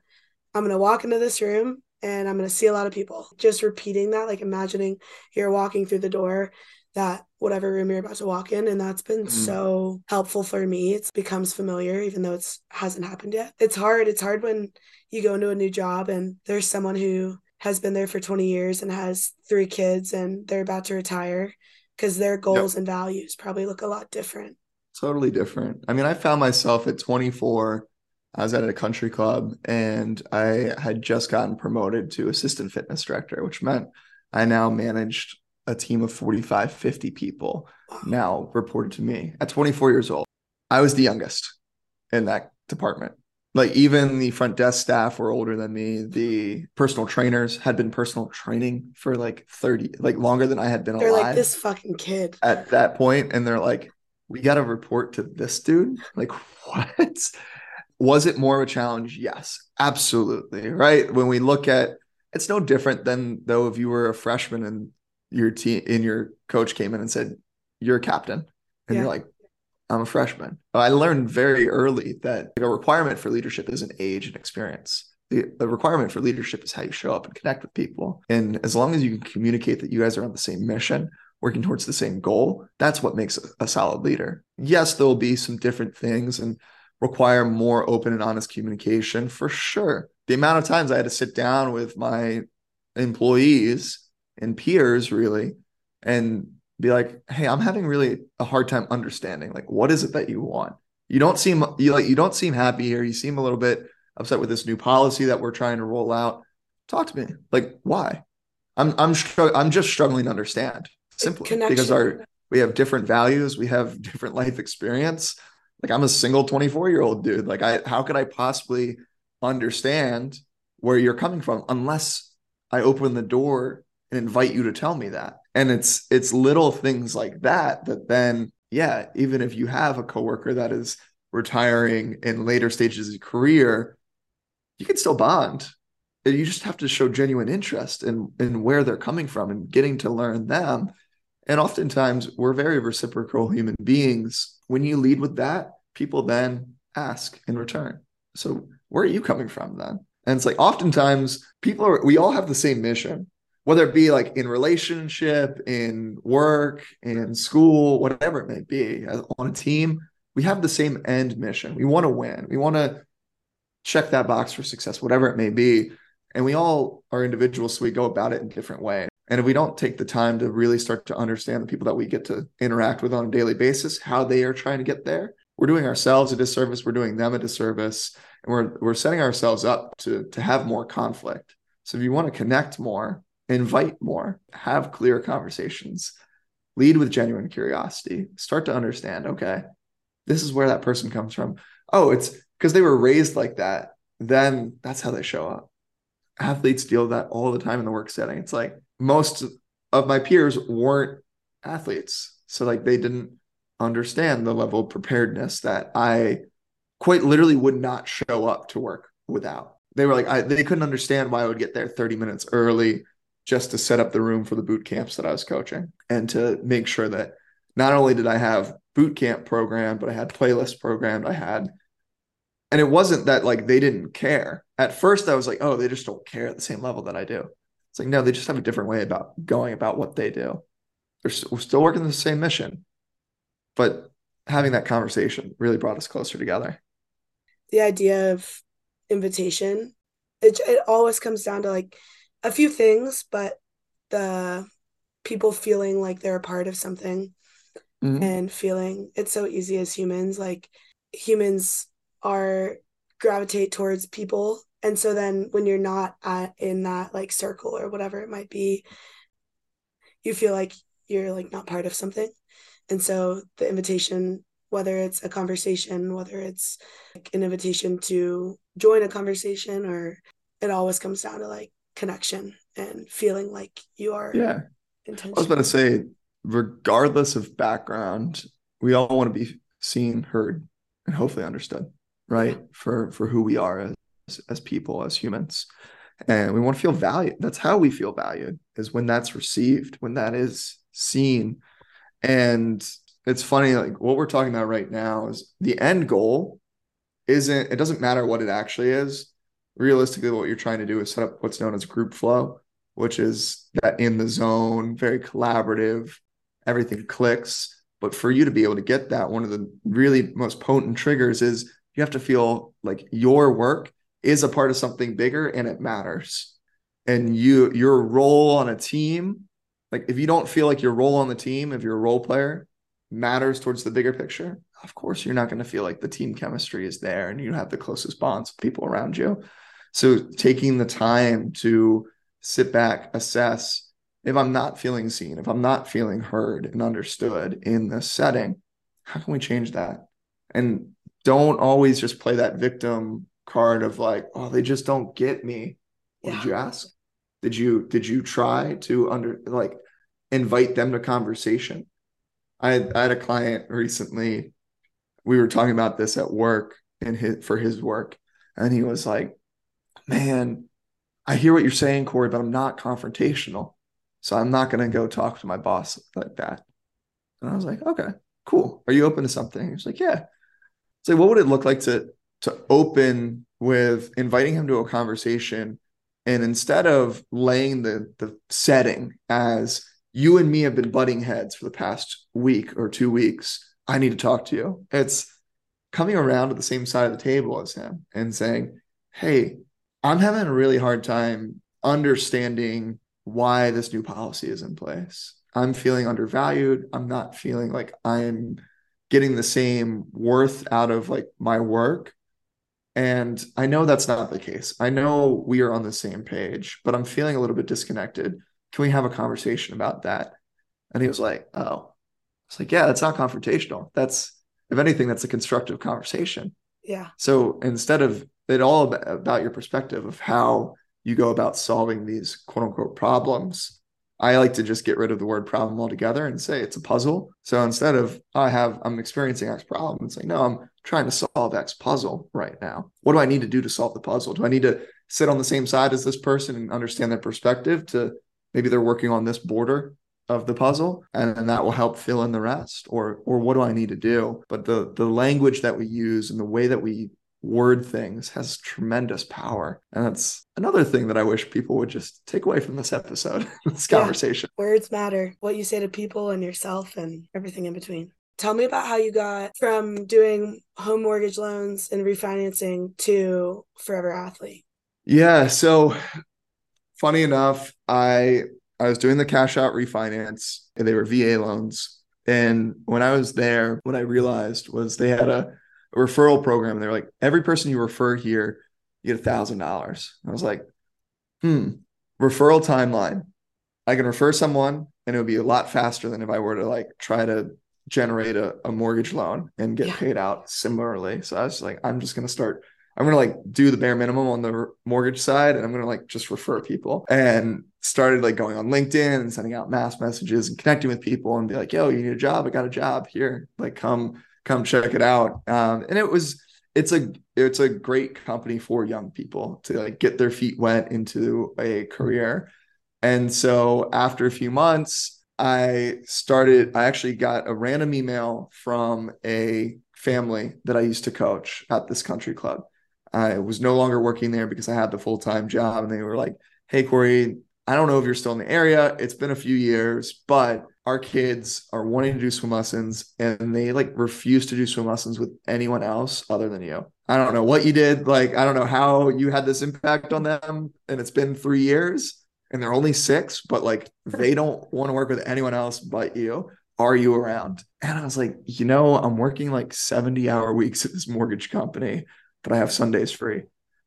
i'm going to walk into this room and i'm going to see a lot of people just repeating that like imagining you're walking through the door that whatever room you're about to walk in and that's been mm. so helpful for me it becomes familiar even though it's hasn't happened yet it's hard it's hard when you go into a new job and there's someone who has been there for 20 years and has three kids and they're about to retire because their goals yep. and values probably look a lot different
totally different i mean i found myself at 24 I was at a country club and I had just gotten promoted to assistant fitness director, which meant I now managed a team of 45, 50 people now reported to me at 24 years old. I was the youngest in that department. Like even the front desk staff were older than me. The personal trainers had been personal training for like 30, like longer than I had been
they're
alive.
like this fucking kid
at that point, And they're like, we got to report to this dude. Like, (laughs) what? Was it more of a challenge? Yes, absolutely. Right. When we look at it's no different than though if you were a freshman and your team and your coach came in and said, You're a captain. And yeah. you're like, I'm a freshman. I learned very early that a requirement for leadership isn't age and experience. The, the requirement for leadership is how you show up and connect with people. And as long as you can communicate that you guys are on the same mission, working towards the same goal, that's what makes a, a solid leader. Yes, there will be some different things. And require more open and honest communication for sure. The amount of times I had to sit down with my employees and peers really and be like, "Hey, I'm having really a hard time understanding like what is it that you want? You don't seem you like you don't seem happy here. You seem a little bit upset with this new policy that we're trying to roll out. Talk to me. Like why? I'm I'm I'm just struggling to understand simply Connection. because our we have different values, we have (laughs) different life experience. Like I'm a single 24 year old dude. Like I how could I possibly understand where you're coming from unless I open the door and invite you to tell me that. And it's it's little things like that that then yeah, even if you have a coworker that is retiring in later stages of career, you can still bond. You just have to show genuine interest in in where they're coming from and getting to learn them. And oftentimes we're very reciprocal human beings. When you lead with that, people then ask in return. So where are you coming from then? And it's like oftentimes people are we all have the same mission whether it be like in relationship, in work, in school, whatever it may be, uh, on a team, we have the same end mission. We want to win. We want to check that box for success, whatever it may be. And we all are individuals, so we go about it in different ways. And if we don't take the time to really start to understand the people that we get to interact with on a daily basis, how they are trying to get there, we're doing ourselves a disservice, we're doing them a disservice, and we're we're setting ourselves up to to have more conflict. So if you want to connect more, invite more, have clear conversations, lead with genuine curiosity, start to understand, okay, this is where that person comes from. Oh, it's because they were raised like that. Then that's how they show up. Athletes deal with that all the time in the work setting. It's like most of my peers weren't athletes. So like they didn't understand the level of preparedness that I quite literally would not show up to work without. They were like, I, they couldn't understand why I would get there 30 minutes early just to set up the room for the boot camps that I was coaching and to make sure that not only did I have boot camp programmed, but I had playlist programmed. I had, and it wasn't that like they didn't care. At first, I was like, oh, they just don't care at the same level that I do. It's like, no, they just have a different way about going about what they do. They're st- still working the same mission, but having that conversation really brought us closer together.
The idea of invitation, it, it always comes down to like a few things, but the people feeling like they're a part of something mm-hmm. and feeling it's so easy as humans like humans are gravitate towards people and so then when you're not at in that like circle or whatever it might be you feel like you're like not part of something and so the invitation whether it's a conversation whether it's like an invitation to join a conversation or it always comes down to like connection and feeling like you are
yeah. Intentional. i was about to say regardless of background we all want to be seen heard and hopefully understood right? For for who we are as as people as humans. And we want to feel valued. That's how we feel valued is when that's received when that is seen. And it's funny like what we're talking about right now is the end goal isn't it doesn't matter what it actually is realistically what you're trying to do is set up what's known as group flow which is that in the zone very collaborative everything clicks. But for you to be able to get that one of the really most potent triggers is you have to feel like your work is a part of something bigger and it matters. And you your role on a team like if you don't feel like your role on the team if you're a role player matters towards the bigger picture of course you're not going to feel like the team chemistry is there and you have the closest bonds with people around you so taking the time to sit back, assess if I'm not feeling seen, if I'm not feeling heard and understood in this setting, how can we change that? And don't always just play that victim card of like, oh, they just don't get me. Yeah. Did you ask? Did you did you try to under like invite them to conversation? I I had a client recently. We were talking about this at work and his for his work, and he was like, man, I hear what you're saying, Corey, but I'm not confrontational. So I'm not going to go talk to my boss like that. And I was like, okay, cool. Are you open to something? He's like, yeah. So like, what would it look like to to open with inviting him to a conversation and instead of laying the the setting as you and me have been butting heads for the past week or two weeks, I need to talk to you. It's coming around to the same side of the table as him and saying, Hey, I'm having a really hard time understanding why this new policy is in place. I'm feeling undervalued. I'm not feeling like I'm getting the same worth out of like my work. And I know that's not the case. I know we are on the same page, but I'm feeling a little bit disconnected. Can we have a conversation about that? And he was like, Oh, it's like, yeah, that's not confrontational. That's, if anything, that's a constructive conversation.
Yeah.
So instead of it all about your perspective of how you go about solving these quote unquote problems, I like to just get rid of the word problem altogether and say it's a puzzle. So instead of I have I'm experiencing X problem, it's like no, I'm trying to solve X puzzle right now. What do I need to do to solve the puzzle? Do I need to sit on the same side as this person and understand their perspective to maybe they're working on this border of the puzzle and, and that will help fill in the rest or or what do I need to do? But the the language that we use and the way that we word things has tremendous power. And that's another thing that I wish people would just take away from this episode, (laughs) this yeah. conversation.
Words matter. What you say to people and yourself and everything in between. Tell me about how you got from doing home mortgage loans and refinancing to Forever Athlete.
Yeah. So funny enough, I I was doing the cash out refinance and they were VA loans. And when I was there, what I realized was they had a a referral program. They're like, every person you refer here, you get a thousand dollars. I was like, hmm, referral timeline. I can refer someone and it would be a lot faster than if I were to like try to generate a, a mortgage loan and get yeah. paid out similarly. So I was like, I'm just gonna start I'm gonna like do the bare minimum on the mortgage side, and I'm gonna like just refer people. And started like going on LinkedIn and sending out mass messages and connecting with people and be like, "Yo, you need a job? I got a job here. Like, come come check it out. Um, and it was it's a it's a great company for young people to like get their feet wet into a career. And so after a few months, I started. I actually got a random email from a family that I used to coach at this country club. I was no longer working there because I had the full time job, and they were like, "Hey, Corey, I don't know if you're still in the area. It's been a few years, but our kids are wanting to do swim lessons and they like refuse to do swim lessons with anyone else other than you. I don't know what you did. Like, I don't know how you had this impact on them. And it's been three years and they're only six, but like they (laughs) don't want to work with anyone else but you. Are you around? And I was like, you know, I'm working like 70 hour weeks at this mortgage company, but I have Sundays free.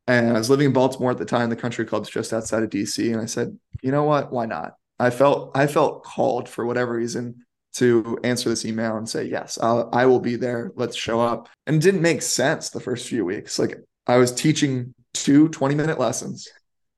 And I was living in Baltimore at the time. The country club's just outside of DC. And I said, you know what? Why not? I felt I felt called for whatever reason to answer this email and say yes I'll, I will be there let's show up and it didn't make sense the first few weeks like I was teaching two 20 minute lessons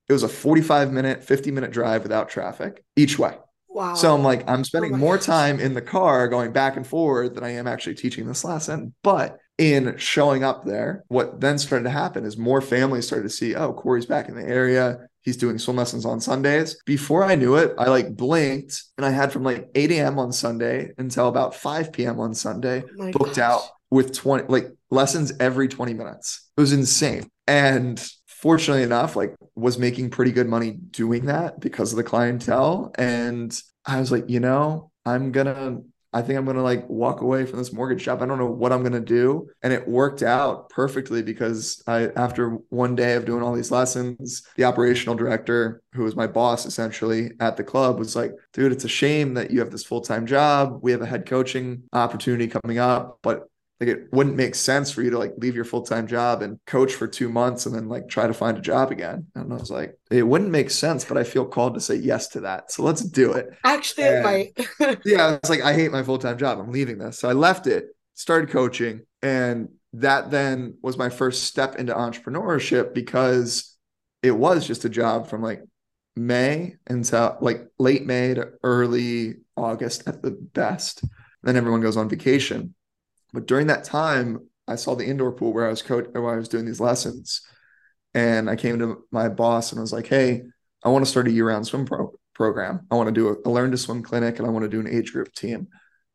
it was a 45 minute 50 minute drive without traffic each way
Wow.
So I'm like, I'm spending oh more gosh. time in the car going back and forward than I am actually teaching this lesson. But in showing up there, what then started to happen is more families started to see, oh, Corey's back in the area he's doing swim lessons on Sundays. Before I knew it, I like blinked and I had from like 8 a.m. on Sunday until about 5 p.m. on Sunday oh booked gosh. out with 20 like lessons every 20 minutes. It was insane. And fortunately enough, like was making pretty good money doing that because of the clientele. And I was like, you know, I'm gonna I think I'm going to like walk away from this mortgage job. I don't know what I'm going to do. And it worked out perfectly because I, after one day of doing all these lessons, the operational director, who was my boss essentially at the club, was like, dude, it's a shame that you have this full time job. We have a head coaching opportunity coming up, but like it wouldn't make sense for you to like leave your full-time job and coach for two months and then like try to find a job again. And i was like it wouldn't make sense but i feel called to say yes to that. So let's do it.
Actually and, it
might. (laughs) yeah it's like i hate my full-time job. I'm leaving this. So i left it started coaching and that then was my first step into entrepreneurship because it was just a job from like may until like late may to early august at the best. Then everyone goes on vacation but during that time, I saw the indoor pool where I was coach where I was doing these lessons. And I came to my boss and I was like, hey, I want to start a year-round swim pro- program. I want to do a, a, learn to swim clinic and I want to do an age group team.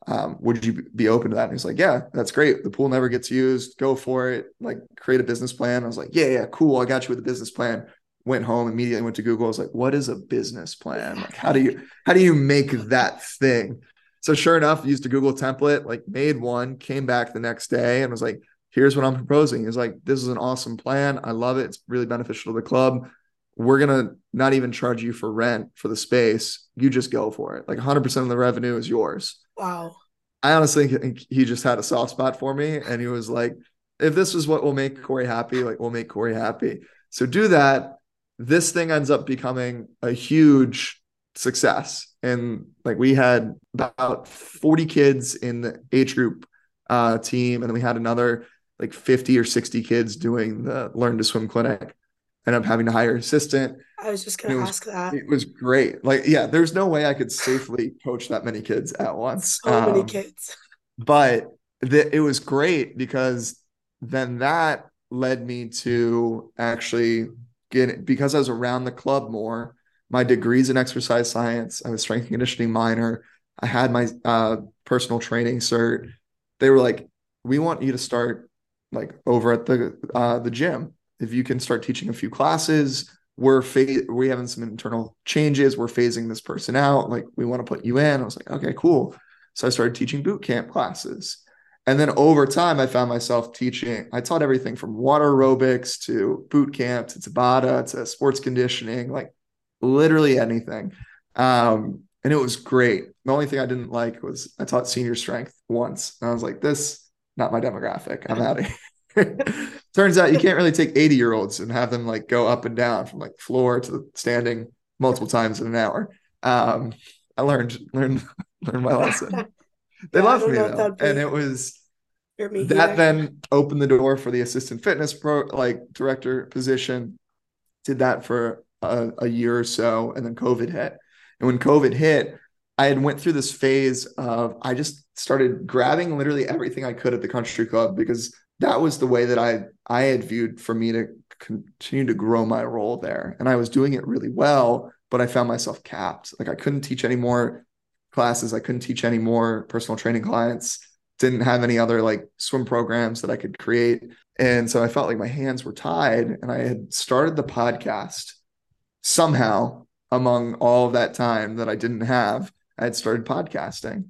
Um, would you be open to that? And he's like, yeah, that's great. The pool never gets used. Go for it. Like create a business plan. I was like, yeah, yeah, cool. I got you with a business plan. Went home immediately, went to Google. I was like, what is a business plan? Like, how do you, how do you make that thing? So sure enough, used a Google template, like made one, came back the next day and was like, here's what I'm proposing. He's like, this is an awesome plan. I love it. It's really beneficial to the club. We're gonna not even charge you for rent for the space. You just go for it. Like 100% of the revenue is yours.
Wow.
I honestly think he just had a soft spot for me, and he was like, if this is what will make Corey happy, like we'll make Corey happy. So do that. This thing ends up becoming a huge success. And like we had about 40 kids in the age group uh, team, and then we had another like 50 or 60 kids doing the learn to swim clinic. End up having to hire an assistant.
I was just gonna ask that.
It was great. Like, yeah, there's no way I could safely coach that many kids at once.
So um, many kids.
But the, it was great because then that led me to actually get because I was around the club more. My degrees in exercise science, I was strength conditioning minor. I had my uh, personal training cert. They were like, "We want you to start like over at the uh, the gym. If you can start teaching a few classes, we're fa- we having some internal changes. We're phasing this person out. Like we want to put you in." I was like, "Okay, cool." So I started teaching boot camp classes. And then over time, I found myself teaching. I taught everything from water aerobics to boot camp to Tabata to sports conditioning, like literally anything. Um, and it was great. The only thing I didn't like was I taught senior strength once. And I was like, this, not my demographic. I'm out of here. (laughs) Turns out you can't really take 80 year olds and have them like go up and down from like floor to standing multiple times in an hour. Um, I learned, learned, (laughs) learned my lesson. (laughs) They yeah, loved me though. And it was that then opened the door for the assistant fitness pro like director position. Did that for a, a year or so, and then COVID hit. And when COVID hit, I had went through this phase of I just started grabbing literally everything I could at the country club because that was the way that I I had viewed for me to continue to grow my role there. And I was doing it really well, but I found myself capped. Like I couldn't teach any more classes. I couldn't teach any more personal training clients. Didn't have any other like swim programs that I could create. And so I felt like my hands were tied. And I had started the podcast somehow among all that time that I didn't have. I had started podcasting.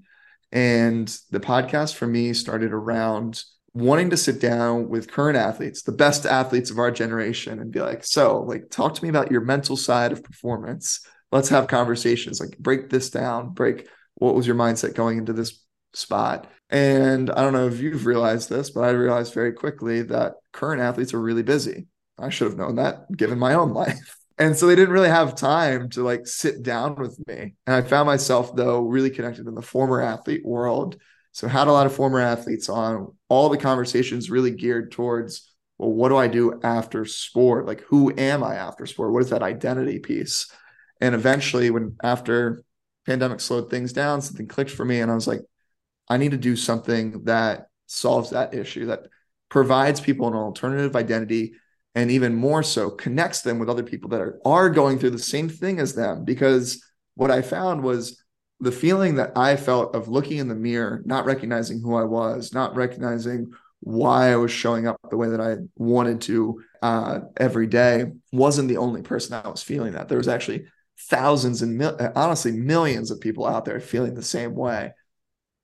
And the podcast for me started around wanting to sit down with current athletes, the best athletes of our generation, and be like, so, like, talk to me about your mental side of performance. Let's have conversations. Like break this down. Break what was your mindset going into this spot? And i don't know if you've realized this but i realized very quickly that current athletes are really busy. I should have known that given my own (laughs) life and so they didn't really have time to like sit down with me. And i found myself though really connected in the former athlete world. So had a lot of former athletes on. All the conversations really geared towards well what do i do after sport? Like who am i after sport? What is that identity piece? And eventually, when after pandemic slowed things down, something clicked for me, and I was like, I need to do something that solves that issue, that provides people an alternative identity, and even more so, connects them with other people that are, are going through the same thing as them. Because what I found was the feeling that I felt of looking in the mirror, not recognizing who I was, not recognizing why I was showing up the way that I wanted to uh, every day wasn't the only person that was feeling that. There was actually thousands and mil- honestly millions of people out there feeling the same way.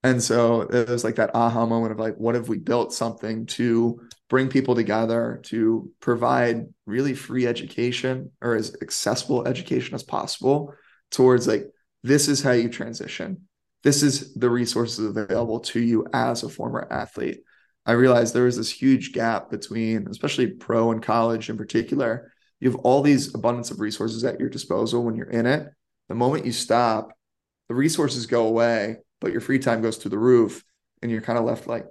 And so it was like that aha moment of like, what if we built something to bring people together to provide really free education or as accessible education as possible towards like, this is how you transition. This is the resources available to you as a former athlete. I realized there was this huge gap between, especially pro and college in particular, you have all these abundance of resources at your disposal when you're in it. The moment you stop, the resources go away, but your free time goes to the roof, and you're kind of left like,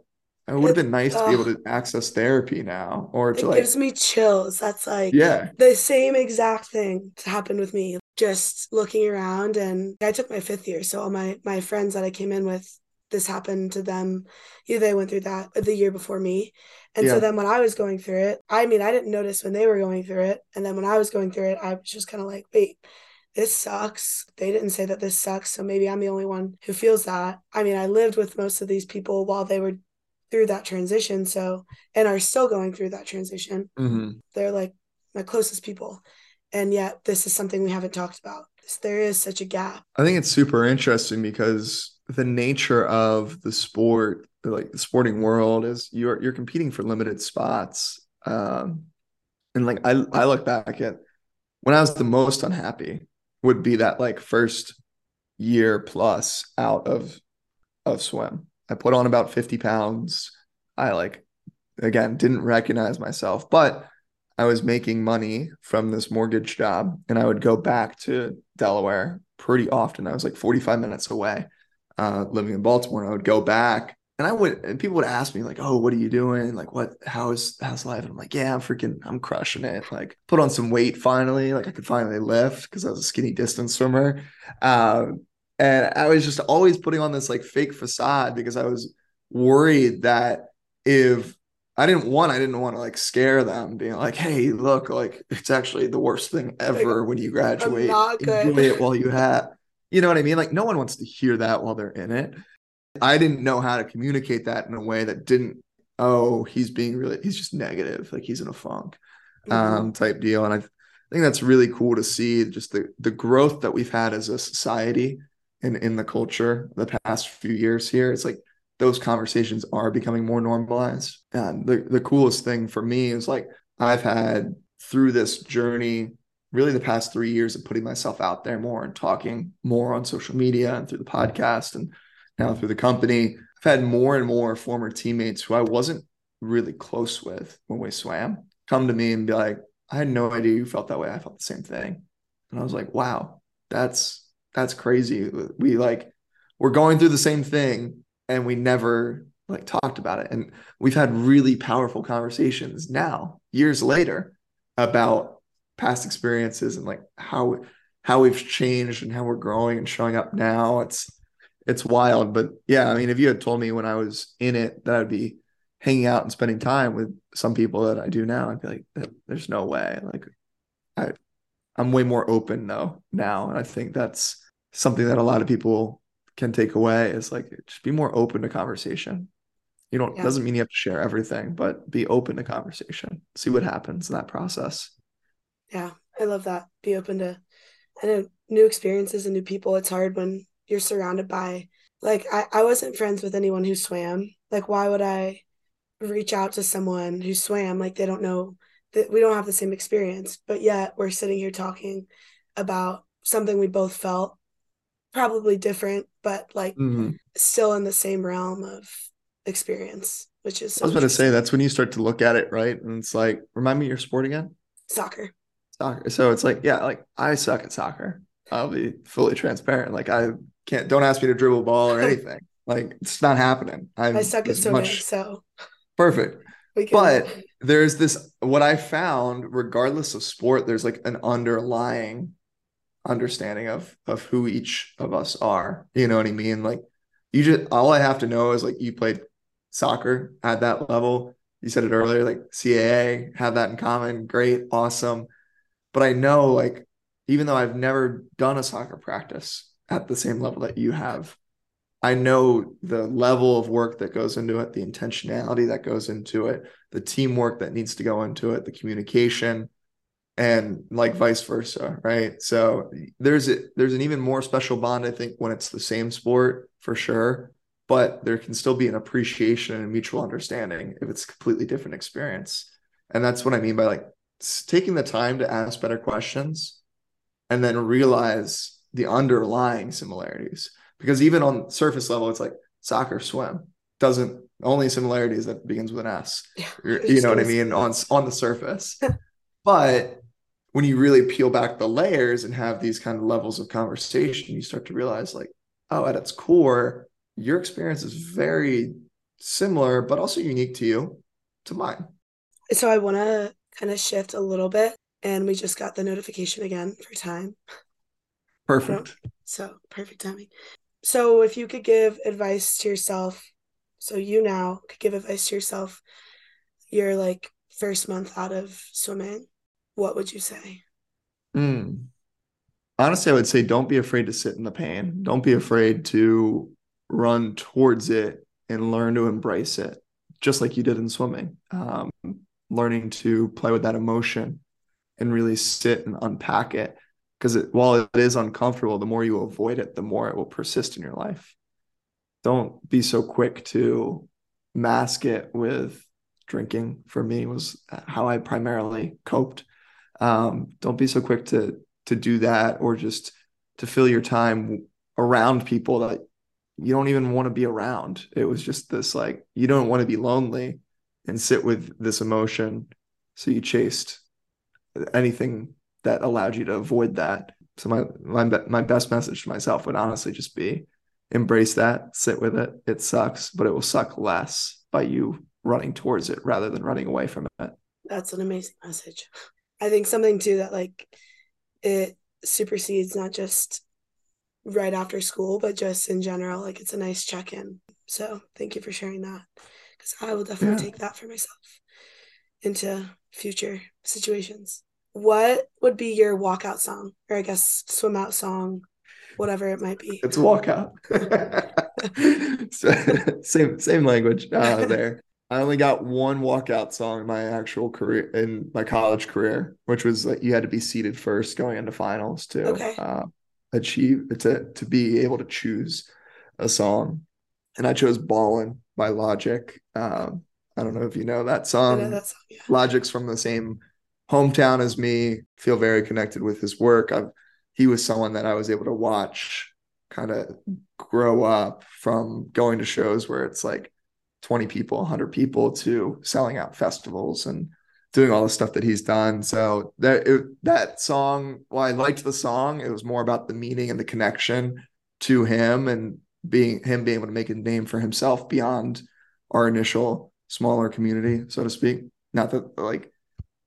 it would have been nice uh, to be able to access therapy now, or to
it
like.
gives me chills. That's like
yeah,
the same exact thing happened with me. Just looking around, and I took my fifth year, so all my my friends that I came in with this happened to them. Either they went through that the year before me. And yeah. so then when I was going through it, I mean, I didn't notice when they were going through it. And then when I was going through it, I was just kind of like, wait, this sucks. They didn't say that this sucks. So maybe I'm the only one who feels that. I mean, I lived with most of these people while they were through that transition. So, and are still going through that transition.
Mm-hmm.
They're like my closest people. And yet, this is something we haven't talked about. There is such a gap.
I think it's super interesting because the nature of the sport, like the sporting world, is you're you're competing for limited spots. Um, and like I I look back at when I was the most unhappy would be that like first year plus out of of swim. I put on about 50 pounds. I like again didn't recognize myself, but I was making money from this mortgage job and I would go back to Delaware pretty often. I was like 45 minutes away, uh, living in Baltimore. I would go back and I would, and people would ask me like, "Oh, what are you doing? Like, what? How's how's life?" And I'm like, "Yeah, I'm freaking, I'm crushing it. Like, put on some weight finally. Like, I could finally lift because I was a skinny distance swimmer." Um, and I was just always putting on this like fake facade because I was worried that if I didn't want, I didn't want to like scare them, being like, "Hey, look, like it's actually the worst thing ever like, when you graduate. Enjoy it while you have." You know what I mean? Like, no one wants to hear that while they're in it. I didn't know how to communicate that in a way that didn't, oh, he's being really, he's just negative, like he's in a funk mm-hmm. um, type deal. And I think that's really cool to see just the the growth that we've had as a society and in the culture the past few years here. It's like those conversations are becoming more normalized. And the, the coolest thing for me is like I've had through this journey, really the past three years of putting myself out there more and talking more on social media and through the podcast and now through the company. I've had more and more former teammates who I wasn't really close with when we swam come to me and be like, I had no idea you felt that way. I felt the same thing. And I was like, wow, that's that's crazy. We like we're going through the same thing and we never like talked about it. And we've had really powerful conversations now, years later, about past experiences and like how how we've changed and how we're growing and showing up now. It's it's wild. But yeah, I mean, if you had told me when I was in it that I'd be hanging out and spending time with some people that I do now, I'd be like, there's no way. Like I I'm way more open though now. And I think that's something that a lot of people can take away is like just be more open to conversation. You don't yeah. doesn't mean you have to share everything, but be open to conversation. See what happens in that process.
Yeah, I love that. Be open to I know new experiences and new people. It's hard when you're surrounded by like I, I wasn't friends with anyone who swam. Like why would I reach out to someone who swam? Like they don't know that we don't have the same experience, but yet we're sitting here talking about something we both felt probably different, but like mm-hmm. still in the same realm of experience, which is.
So I was going to say that's when you start to look at it, right? And it's like, remind me your sport again.
Soccer.
Soccer. So it's like, yeah, like I suck at soccer. I'll be fully transparent. Like I can't. Don't ask me to dribble ball or (laughs) anything. like it's not happening.
I'm i suck at swimming. Much... So
perfect. But there's this what I found, regardless of sport, there's like an underlying understanding of of who each of us are. You know what I mean? Like you just all I have to know is like you played soccer at that level. You said it earlier, like CAA, have that in common. Great, awesome. But I know like even though I've never done a soccer practice at the same level that you have, I know the level of work that goes into it, the intentionality that goes into it, the teamwork that needs to go into it, the communication, and like vice versa, right? So there's a, there's an even more special bond I think when it's the same sport for sure, but there can still be an appreciation and a mutual understanding if it's a completely different experience. And that's what I mean by like taking the time to ask better questions and then realize the underlying similarities because even on surface level it's like soccer swim doesn't only similarities that begins with an S. Yeah, you know what I mean on on the surface. (laughs) but when you really peel back the layers and have these kind of levels of conversation, you start to realize like, oh, at its core, your experience is very similar, but also unique to you, to mine.
So I want to kind of shift a little bit, and we just got the notification again for time.
Perfect.
So perfect timing. So if you could give advice to yourself, so you now could give advice to yourself, your like first month out of swimming, what would you say?
Mm. Honestly, I would say don't be afraid to sit in the pain. Don't be afraid to run towards it and learn to embrace it, just like you did in swimming. Um, learning to play with that emotion and really sit and unpack it. Because while it is uncomfortable, the more you avoid it, the more it will persist in your life. don't be so quick to mask it with drinking for me was how I primarily coped. Um, don't be so quick to to do that or just to fill your time around people that you don't even want to be around. It was just this like you don't want to be lonely and sit with this emotion. So you chased anything that allowed you to avoid that. So my my my best message to myself would honestly just be embrace that, sit with it. It sucks, but it will suck less by you running towards it rather than running away from it.
That's an amazing message. I think something too that like it supersedes not just right after school, but just in general, like it's a nice check in. So thank you for sharing that because I will definitely yeah. take that for myself into future situations. What would be your walkout song, or I guess swim out song, whatever it might be?
It's walkout. (laughs) so, same same language uh, (laughs) there. I only got one walkout song in my actual career in my college career, which was like you had to be seated first going into finals to okay. uh, achieve to to be able to choose a song, and I chose "Ballin" by Logic. Um, I don't know if you know that song. Know that song yeah. Logic's from the same hometown as me. Feel very connected with his work. I've he was someone that I was able to watch kind of grow up from going to shows where it's like 20 people, 100 people to selling out festivals and doing all the stuff that he's done. So that it, that song, while I liked the song, it was more about the meaning and the connection to him and being him being able to make a name for himself beyond our initial smaller community, so to speak. Not that like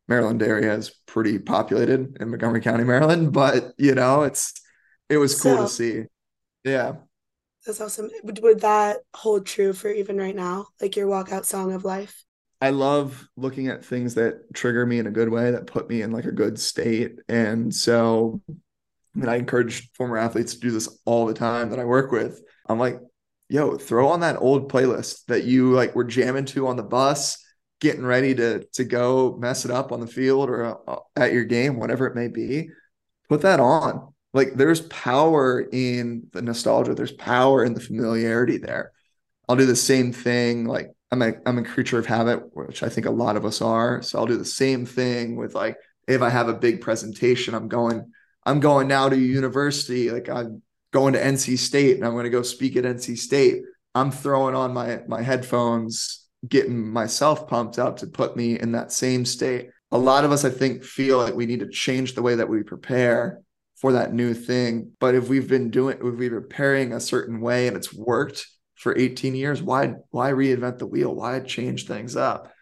Maryland area is pretty populated in Montgomery County, (laughs) Maryland, but you know, it's it was cool so, to see. Yeah.
That's awesome. Would that hold true for even right now? Like your walkout song of life?
I love looking at things that trigger me in a good way, that put me in like a good state. And so, I mean, I encourage former athletes to do this all the time that I work with. I'm like, yo, throw on that old playlist that you like were jamming to on the bus, getting ready to to go mess it up on the field or uh, at your game, whatever it may be. Put that on. Like there's power in the nostalgia. There's power in the familiarity there. I'll do the same thing like i'm a i'm a creature of habit which i think a lot of us are. So i'll do the same thing with like if i have a big presentation i'm going i'm going now to university. Like i'm going to nc state and i'm going to go speak at nc state i'm throwing on my my headphones getting myself pumped up to put me in that same state a lot of us i think feel like we need to change the way that we prepare for that new thing. But if we've been doing, if we've been preparing a certain way and it's worked for 18 years, why why reinvent the wheel? Why change things up?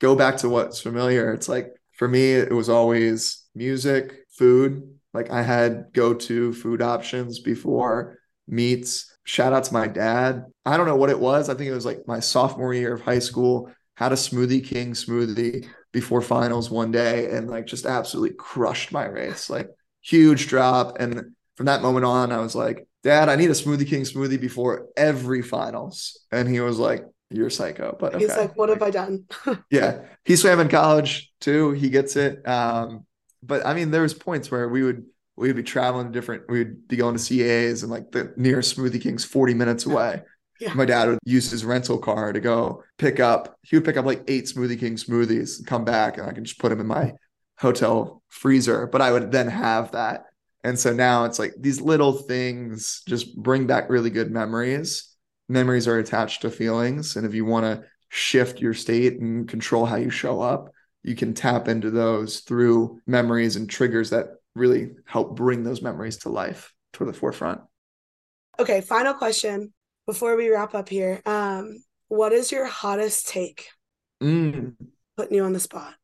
Go back to what's familiar. It's like for me, it was always music, food. Like I had go-to food options before meets. Shout out to my dad. I don't know what it was. I think it was like my sophomore year of high school. Had a Smoothie King smoothie before finals one day and like just absolutely crushed my race. Like huge drop. And from that moment on, I was like, Dad, I need a Smoothie King smoothie before every finals. And he was like, You're psycho. But
he's like, What have I done? (laughs)
yeah. He swam in college too. He gets it. Um, but I mean, there was points where we would we would be traveling to different, we would be going to CAAs and like the nearest Smoothie King's 40 minutes away. Yeah. My dad would use his rental car to go pick up. He would pick up like eight Smoothie King smoothies, come back, and I can just put them in my hotel freezer, but I would then have that. And so now it's like these little things just bring back really good memories. Memories are attached to feelings. And if you want to shift your state and control how you show up, you can tap into those through memories and triggers that really help bring those memories to life to the forefront.
Okay, final question before we wrap up here. Um, what is your hottest take?
Mm.
Putting you on the spot.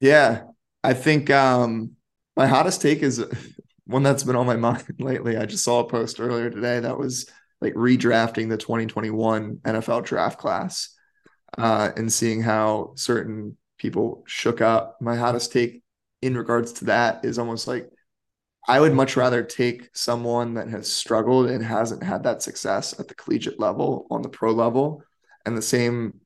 Yeah. I think um, my hottest take is (laughs) one that's been on my (laughs) mind lately. I just saw a post earlier today that was like redrafting the 2021 NFL draft class uh, and seeing how certain people shook up. My hottest take in regards to that is almost like I would much rather take someone that has struggled and hasn't had that success at the collegiate level on the pro level. And the same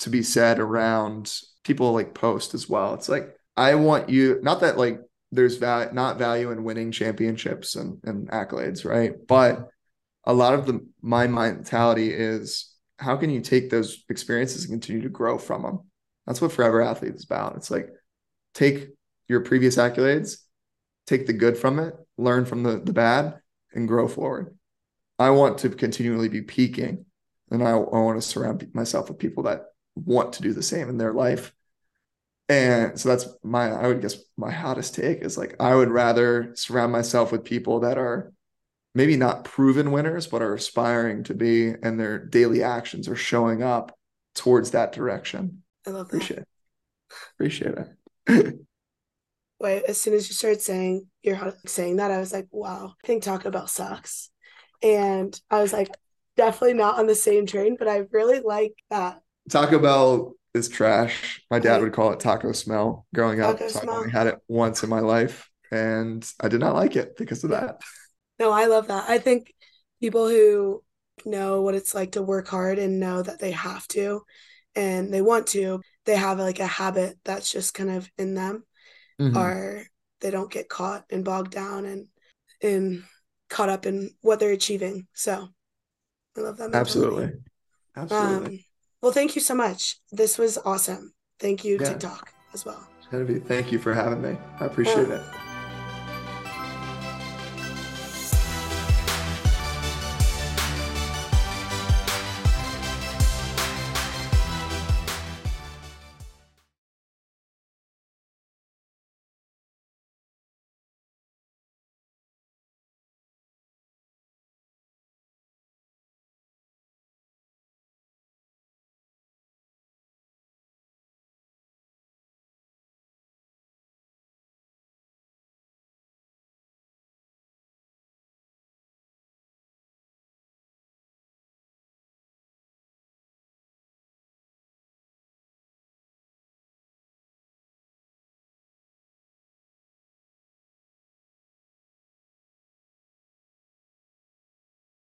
to be said around people like post as well. It's like I want you not that like there's value not value in winning championships and, and accolades, right? But a lot of the my mentality is how can you take those experiences and continue to grow from them? That's what Forever Athlete is about. It's like take your previous accolades, take the good from it, learn from the, the bad, and grow forward. I want to continually be peaking, and I, I want to surround myself with people that want to do the same in their life. And so that's my, I would guess my hottest take is like, I would rather surround myself with people that are maybe not proven winners, but are aspiring to be, and their daily actions are showing up towards that direction.
I love
that. Appreciate it. Appreciate it. (laughs)
Wait, as soon as you started saying you're saying that, I was like, wow, I think Taco Bell sucks. And I was like, definitely not on the same train, but I really like that.
Taco Bell is trash. My dad would call it taco smell growing up. so
smell.
I only had it once in my life and I did not like it because of that.
No, I love that. I think people who know what it's like to work hard and know that they have to and they want to, they have like a habit that's just kind of in them mm-hmm. or they don't get caught and bogged down and and caught up in what they're achieving. So I love that.
Mentality. Absolutely. Absolutely. Um,
well, thank you so much. This was awesome. Thank you, yeah. TikTok, as well.
Genevieve, thank you for having me. I appreciate uh, it.